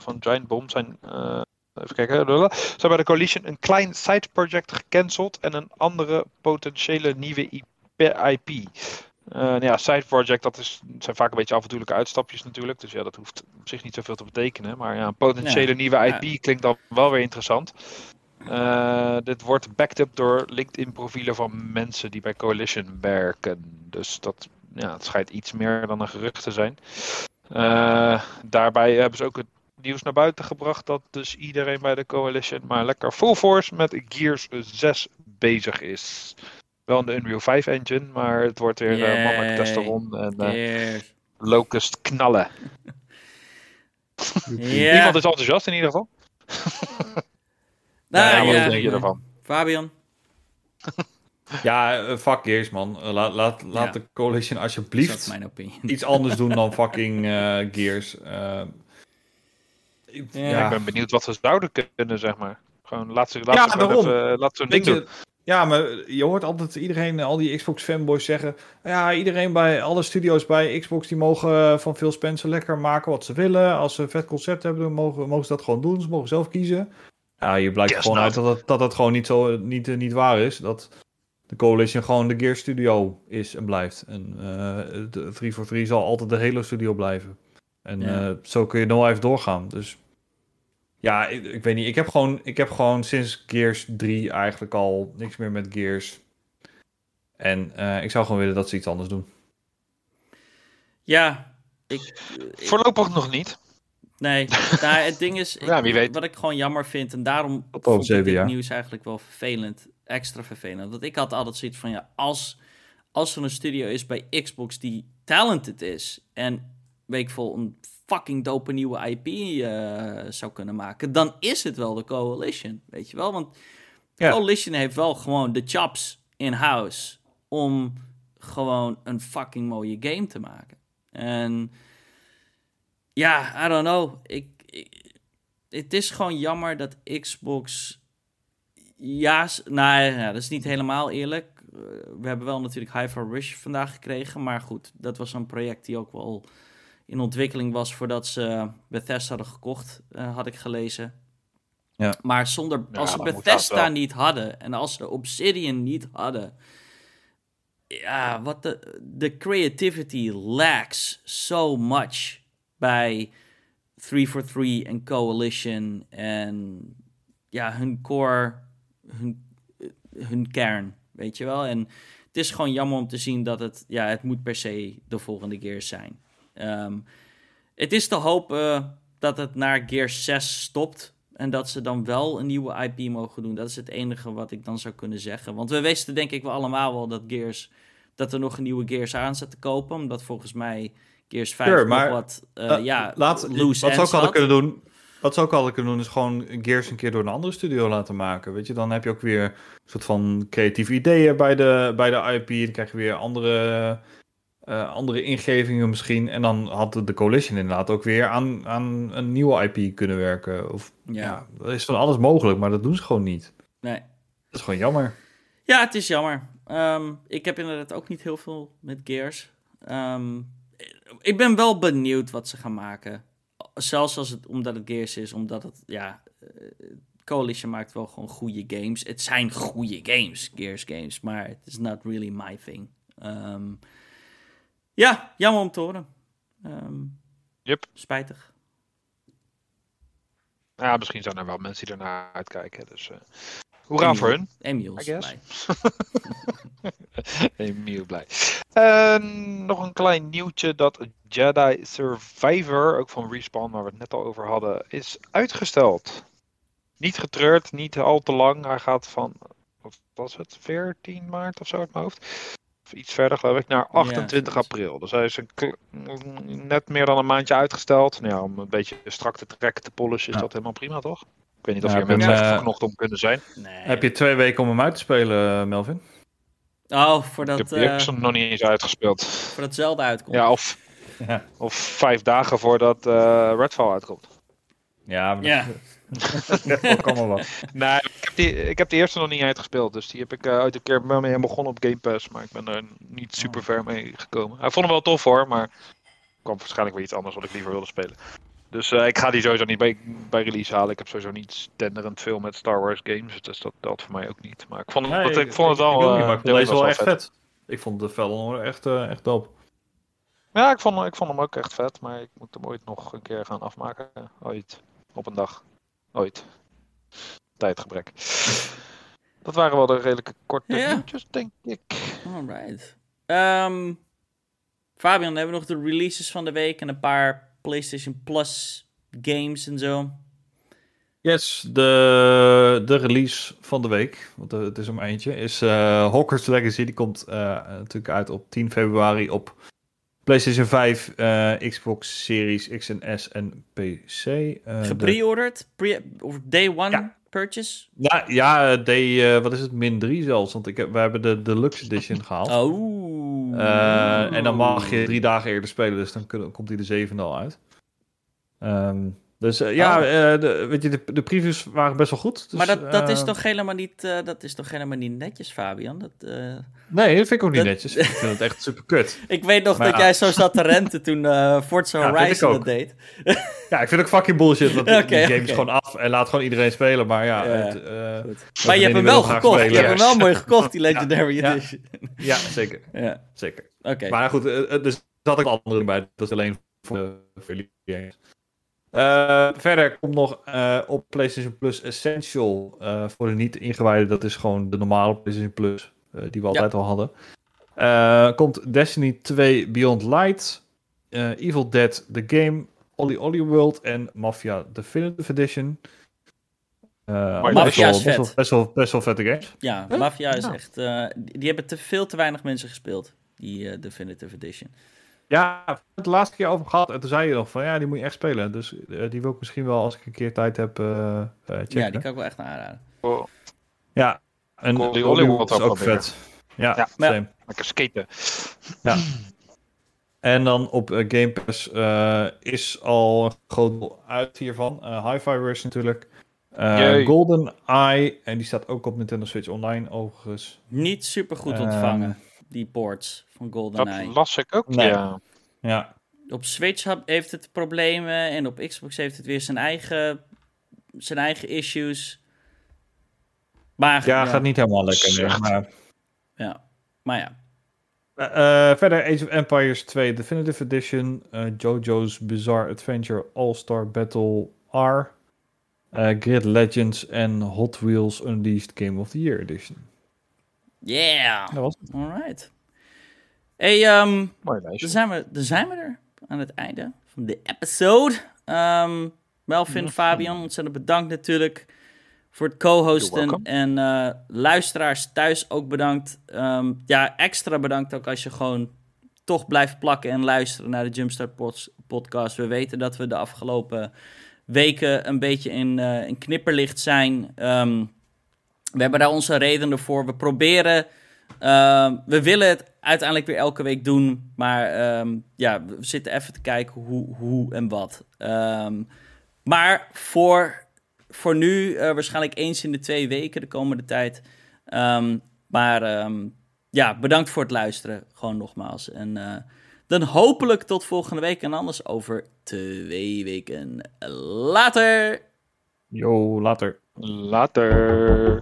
Speaker 3: van Giant Bomb zijn. eh, even kijken. Zijn bij de Coalition een klein side project gecanceld. En een andere potentiële nieuwe IP. Eh, nou ja, side project, dat is, zijn vaak een beetje avontuurlijke uitstapjes natuurlijk. Dus ja, dat hoeft op zich niet zoveel te betekenen. Maar ja, een potentiële nieuwe
Speaker 1: ja.
Speaker 3: IP klinkt dan wel weer interessant. Eh, dit wordt backed up door LinkedIn-profielen van mensen die bij Coalition werken. Dus dat ja, het schijnt iets meer dan een gerucht te zijn. Eh, daarbij hebben ze ook het nieuws naar buiten gebracht dat dus iedereen bij de Coalition maar lekker full force met Gears 6 bezig is. Wel in de Unreal 5 engine, maar het wordt weer eh mannelijk
Speaker 1: Yay.
Speaker 3: testosteron en eh, locust knallen. (laughs) (laughs) Iemand is enthousiast in ieder geval.
Speaker 1: Nou,
Speaker 3: ja, wat
Speaker 1: ja.
Speaker 3: denk je ervan?
Speaker 1: Fabian?
Speaker 2: Ja, eh, fuck Gears man. Eh, laat laat, laat
Speaker 1: Ja.
Speaker 2: de Coalition alsjeblieft
Speaker 1: mijn
Speaker 2: iets anders doen dan (laughs) fucking eh, Gears. Eh, ik-
Speaker 1: Ja,
Speaker 3: Ja, ik ben benieuwd wat ze zouden kunnen, zeg maar. Gewoon laat ze, laat
Speaker 2: Ja,
Speaker 3: ze even, eh, laat ze een ding doen.
Speaker 2: je, ja, maar je hoort altijd iedereen, al die Xbox fanboys zeggen... Ja, iedereen bij alle studio's bij Xbox, die mogen van Phil Spencer lekker maken wat ze willen. Als ze een vet concept hebben, dan mogen, mogen ze dat gewoon doen. Ze mogen zelf kiezen. Ja, hier blijkt
Speaker 3: Guess
Speaker 2: gewoon
Speaker 3: not.
Speaker 2: uit dat het, dat het gewoon niet, zo, niet, niet waar is. Dat de Coalition gewoon de Gear Studio is en blijft. En eh de 343 zal altijd de Halo Studio blijven. En
Speaker 1: Ja.
Speaker 2: eh, zo kun je nog even doorgaan. Dus ja, ik, ik weet niet. Ik heb, gewoon, ik heb gewoon sinds Gears 3 eigenlijk al niks meer met Gears. En eh, ik zou gewoon willen dat ze iets anders doen.
Speaker 1: Ja, ik... ik-
Speaker 3: Voorlopig nog niet.
Speaker 1: Nee, (laughs) nou, het ding is, ik-
Speaker 3: Ja, wie weet.
Speaker 1: wat ik gewoon jammer vind, en daarom
Speaker 2: over
Speaker 1: vond ik dit nieuws eigenlijk wel vervelend, extra vervelend. Want ik had altijd zoiets van, ja, als, als er een studio is bij Xbox die talented is, en weet ik veel, een fucking dope nieuwe IP eh, zou kunnen maken, dan is het wel de Coalition, weet je wel? Want
Speaker 2: Ja.
Speaker 1: Coalition heeft wel gewoon de chops in-house om gewoon een fucking mooie game te maken. En ja, I don't know. Ik, ik- het is gewoon jammer dat Xbox. Ja, nou ja, dat is niet helemaal eerlijk. Eh, we hebben wel natuurlijk Hi-Fi Rush vandaag gekregen. Maar goed, dat was een project die ook wel in ontwikkeling was voordat ze Bethesda hadden gekocht, eh, had ik gelezen.
Speaker 2: Ja.
Speaker 1: Maar zonder,
Speaker 3: Ja,
Speaker 1: als ze Bethesda niet hadden en als ze Obsidian niet hadden, ja, wat de, de creativity lacks so much bij 343 en Coalition en ja, hun core, hun, hun kern, weet je wel. En het is gewoon jammer om te zien dat het, ja, het moet per se de volgende Gears zijn. Ehm, het is te hopen dat het naar Gears 6 stopt. En dat ze dan wel een nieuwe IP mogen doen. Dat is het enige wat ik dan zou kunnen zeggen. Want we wisten denk ik wel allemaal wel dat Gears... dat er nog een nieuwe Gears aan zat te kopen. Omdat volgens mij Gears 5
Speaker 2: Sure,
Speaker 1: nog
Speaker 2: maar,
Speaker 1: wat... Eh, ja,
Speaker 2: laat, wat ze ook hadden
Speaker 1: had.
Speaker 2: kunnen doen. Wat ze ook hadden kunnen doen, is gewoon Gears een keer door een andere studio laten maken. Weet je, dan heb je ook weer een soort van creatieve ideeën bij de, bij de IP. Dan krijg je weer andere, eh, andere ingevingen misschien. En dan had de Coalition inderdaad ook weer aan, aan een nieuwe IP kunnen werken. Of,
Speaker 1: Ja.
Speaker 2: ja. dat is van alles mogelijk, maar dat doen ze gewoon niet.
Speaker 1: Nee.
Speaker 2: Dat is gewoon jammer.
Speaker 1: Ja, het is jammer. Ehm, ik heb inderdaad ook niet heel veel met Gears. Ehm, ik ben wel benieuwd wat ze gaan maken. Zelfs als het, omdat het Gears is, omdat het, ja, eh, Coalition maakt wel gewoon goede games. Het zijn goede games, Gears games, maar het is not really my thing. Ehm, ja, jammer om te horen. Ehm,
Speaker 3: Yep.
Speaker 1: Spijtig.
Speaker 3: Ja, misschien zijn er wel mensen die ernaar uitkijken. Dus, eh hoera voor hun.
Speaker 1: Emiel is blij. (laughs)
Speaker 3: Emiel blij. En nog een klein nieuwtje dat Jedi Survivor, ook van Respawn, waar we het net al over hadden, is uitgesteld. Niet getreurd, niet al te lang. Hij gaat van, wat was het, 14 maart of zo uit mijn hoofd? Of iets verder geloof ik, naar 28
Speaker 1: zoiets.
Speaker 3: april. Dus hij is een, net meer dan een maandje uitgesteld. Nou ja, om een beetje strak te trekken, te polishen, is
Speaker 2: Ja.
Speaker 3: dat helemaal prima toch? Ik weet niet of
Speaker 2: Ja, ik ben,
Speaker 3: mensen echt
Speaker 2: eh,
Speaker 3: verknocht om kunnen zijn.
Speaker 1: Nee.
Speaker 2: Heb je twee weken om hem uit te spelen, eh, Melvin?
Speaker 1: Oh,
Speaker 3: Ik
Speaker 1: voordat,
Speaker 3: heb die
Speaker 1: eh
Speaker 3: nog niet eens uitgespeeld.
Speaker 1: voordat Zelda uitkomt.
Speaker 3: Ja, of, (laughs)
Speaker 2: Ja.
Speaker 3: of vijf dagen voordat eh, Redfall uitkomt.
Speaker 2: Ja, maar
Speaker 1: Ja. (laughs)
Speaker 2: dat kan wel wat. (laughs)
Speaker 3: Nee, ik heb, die, ik heb die eerste nog niet uitgespeeld. Dus die heb ik uit een keer wel mee begonnen op Game Pass. Maar ik ben er niet super ver mee gekomen. Hij vond hem wel tof hoor, maar kwam waarschijnlijk weer iets anders wat ik liever wilde spelen. Dus eh, ik ga die sowieso niet bij, bij release halen. Ik heb sowieso niet standaard veel met Star Wars games. Dus dat telt voor mij ook niet. Maar ik vond,
Speaker 2: Nee,
Speaker 3: dat, ik vond het wel.
Speaker 2: ik,
Speaker 3: eh,
Speaker 2: vond deze wel
Speaker 3: was
Speaker 2: echt vet. Ik vond de Felon echt, eh, echt dope.
Speaker 3: Ja, ik vond, ik vond hem ook echt vet, maar ik moet hem ooit nog een keer gaan afmaken. Ooit. Op een dag. Ooit. Tijdgebrek. Dat waren wel de redelijke korte nieuwtjes, denk ik.
Speaker 1: Alright. Ehm Fabian, dan hebben we nog de releases van de week en een paar PlayStation Plus games en zo.
Speaker 2: Yes, de, de release van de week, want eh, het is om eentje, is eh Hawkers Legacy. Die komt eh, natuurlijk uit op 10 februari op PlayStation 5, eh, Xbox Series X en S en PC. De-
Speaker 1: Gepreorderd? Pre of day one
Speaker 2: Ja.
Speaker 1: Purchase?
Speaker 2: Ja, ja eh, D, eh, wat is het, min 3 zelfs, want ik heb, we hebben de Deluxe Edition (laughs) gehaald.
Speaker 1: Oh.
Speaker 2: Eh, en dan mag je drie dagen eerder spelen, dus dan kun- komt hij de zevende al uit. Ehm, dus eh, ja,
Speaker 1: Oh.
Speaker 2: eh, de, weet je, de, de previews waren best wel goed. Dus,
Speaker 1: maar dat, dat, is
Speaker 2: eh,
Speaker 1: toch helemaal niet, dat is toch helemaal niet netjes, Fabian? Dat,
Speaker 2: Nee, dat vind ik ook niet
Speaker 1: Dat-
Speaker 2: netjes. Ik vind het echt super kut. (laughs)
Speaker 1: Ik weet nog
Speaker 2: Maar
Speaker 1: dat jij zo zat te renten toen eh Forza
Speaker 2: Ja, ik
Speaker 1: Horizon dat deed. (laughs)
Speaker 2: Ja, ik vind ook fucking bullshit. Want die-
Speaker 1: Oké,
Speaker 2: die game is gewoon af en laat gewoon iedereen spelen. Maar ja,
Speaker 1: Ja.
Speaker 2: het,
Speaker 1: Maar je hebt hem wel gekocht. Je hebt hem wel mooi gekocht, die Legendary
Speaker 2: Ja.
Speaker 1: Edition.
Speaker 2: ja, zeker. (laughs)
Speaker 1: Ja,
Speaker 2: zeker.
Speaker 1: oké.
Speaker 2: Maar goed, dus zat ook andere bij. Dat is alleen voor, de- voor jullie Eh, verder komt nog eh, op PlayStation Plus Essential eh, voor de niet ingewijden. Dat is gewoon de normale PlayStation Plus eh, die we altijd al hadden. Eh, komt Destiny 2 Beyond Light, eh, Evil Dead The Game, Olly Olly World en Mafia Definitive Edition. Eh,
Speaker 1: Mafia is
Speaker 2: best, wel,
Speaker 1: vet.
Speaker 2: best, wel, best wel vette games.
Speaker 1: Ja, Mafia is echt... eh, die, hebben te veel te weinig mensen gespeeld, die eh, Definitive Edition.
Speaker 2: Ja, we hebben het de laatste keer over gehad. En toen zei je nog van ja, die moet je echt spelen. Dus eh, die wil ik misschien wel als ik een keer tijd heb eh eh, checken.
Speaker 1: Ja, die kan ik wel echt aanraden.
Speaker 3: Oh,
Speaker 2: Ja, en
Speaker 3: Olly
Speaker 2: World is ook vet. Ja,
Speaker 3: Ja.
Speaker 1: Maar-
Speaker 3: lekker skaten.
Speaker 2: En dan op Game Pass eh, is al een groot deel uit hiervan. Eh Hi-Fi Rush natuurlijk. Eh. Golden Eye. En die staat ook op Nintendo Switch Online overigens.
Speaker 1: Niet super goed
Speaker 2: Ehm,
Speaker 1: ontvangen, die ports van
Speaker 3: Dat
Speaker 1: GoldenEye.
Speaker 3: las ik ook,
Speaker 2: Nee.
Speaker 3: ja.
Speaker 2: Ja,
Speaker 1: Op Switch heeft het problemen en op Xbox heeft het weer zijn eigen, zijn eigen issues. Maar
Speaker 2: ja,
Speaker 1: ja,
Speaker 2: gaat niet helemaal lekker. Maar,
Speaker 1: Ja. Maar ja,
Speaker 2: Eh, eh, verder Age of Empires 2 Definitive Edition. eh, JoJo's Bizarre Adventure All-Star Battle R. eh, Grid Legends en Hot Wheels Unleashed Game of the Year Edition.
Speaker 1: Yeah,
Speaker 2: Dat was het.
Speaker 1: alright. Hey, ehm,
Speaker 3: Mooi
Speaker 1: dan zijn, we, dan zijn we er aan het einde van de episode. Ehm, Melvin. Fabian, ontzettend bedankt natuurlijk voor het co-hosten. En eh, luisteraars thuis ook bedankt. Ehm, ja, extra bedankt ook als je gewoon toch blijft plakken en luisteren naar de Jumpstart Pods- podcast. We weten dat we de afgelopen weken een beetje in, uh, in knipperlicht zijn. Um, we hebben daar onze redenen voor. We proberen. Uh, we willen het uiteindelijk weer elke week doen. Maar um, ja, we zitten even te kijken hoe, hoe en wat. Um, maar voor, voor nu, uh, waarschijnlijk eens in de twee weken de komende tijd. maar ja, bedankt voor het luisteren. Gewoon nogmaals. En uh, dan hopelijk tot volgende week. En anders over twee weken. Later!
Speaker 2: Yo, later.
Speaker 3: Later.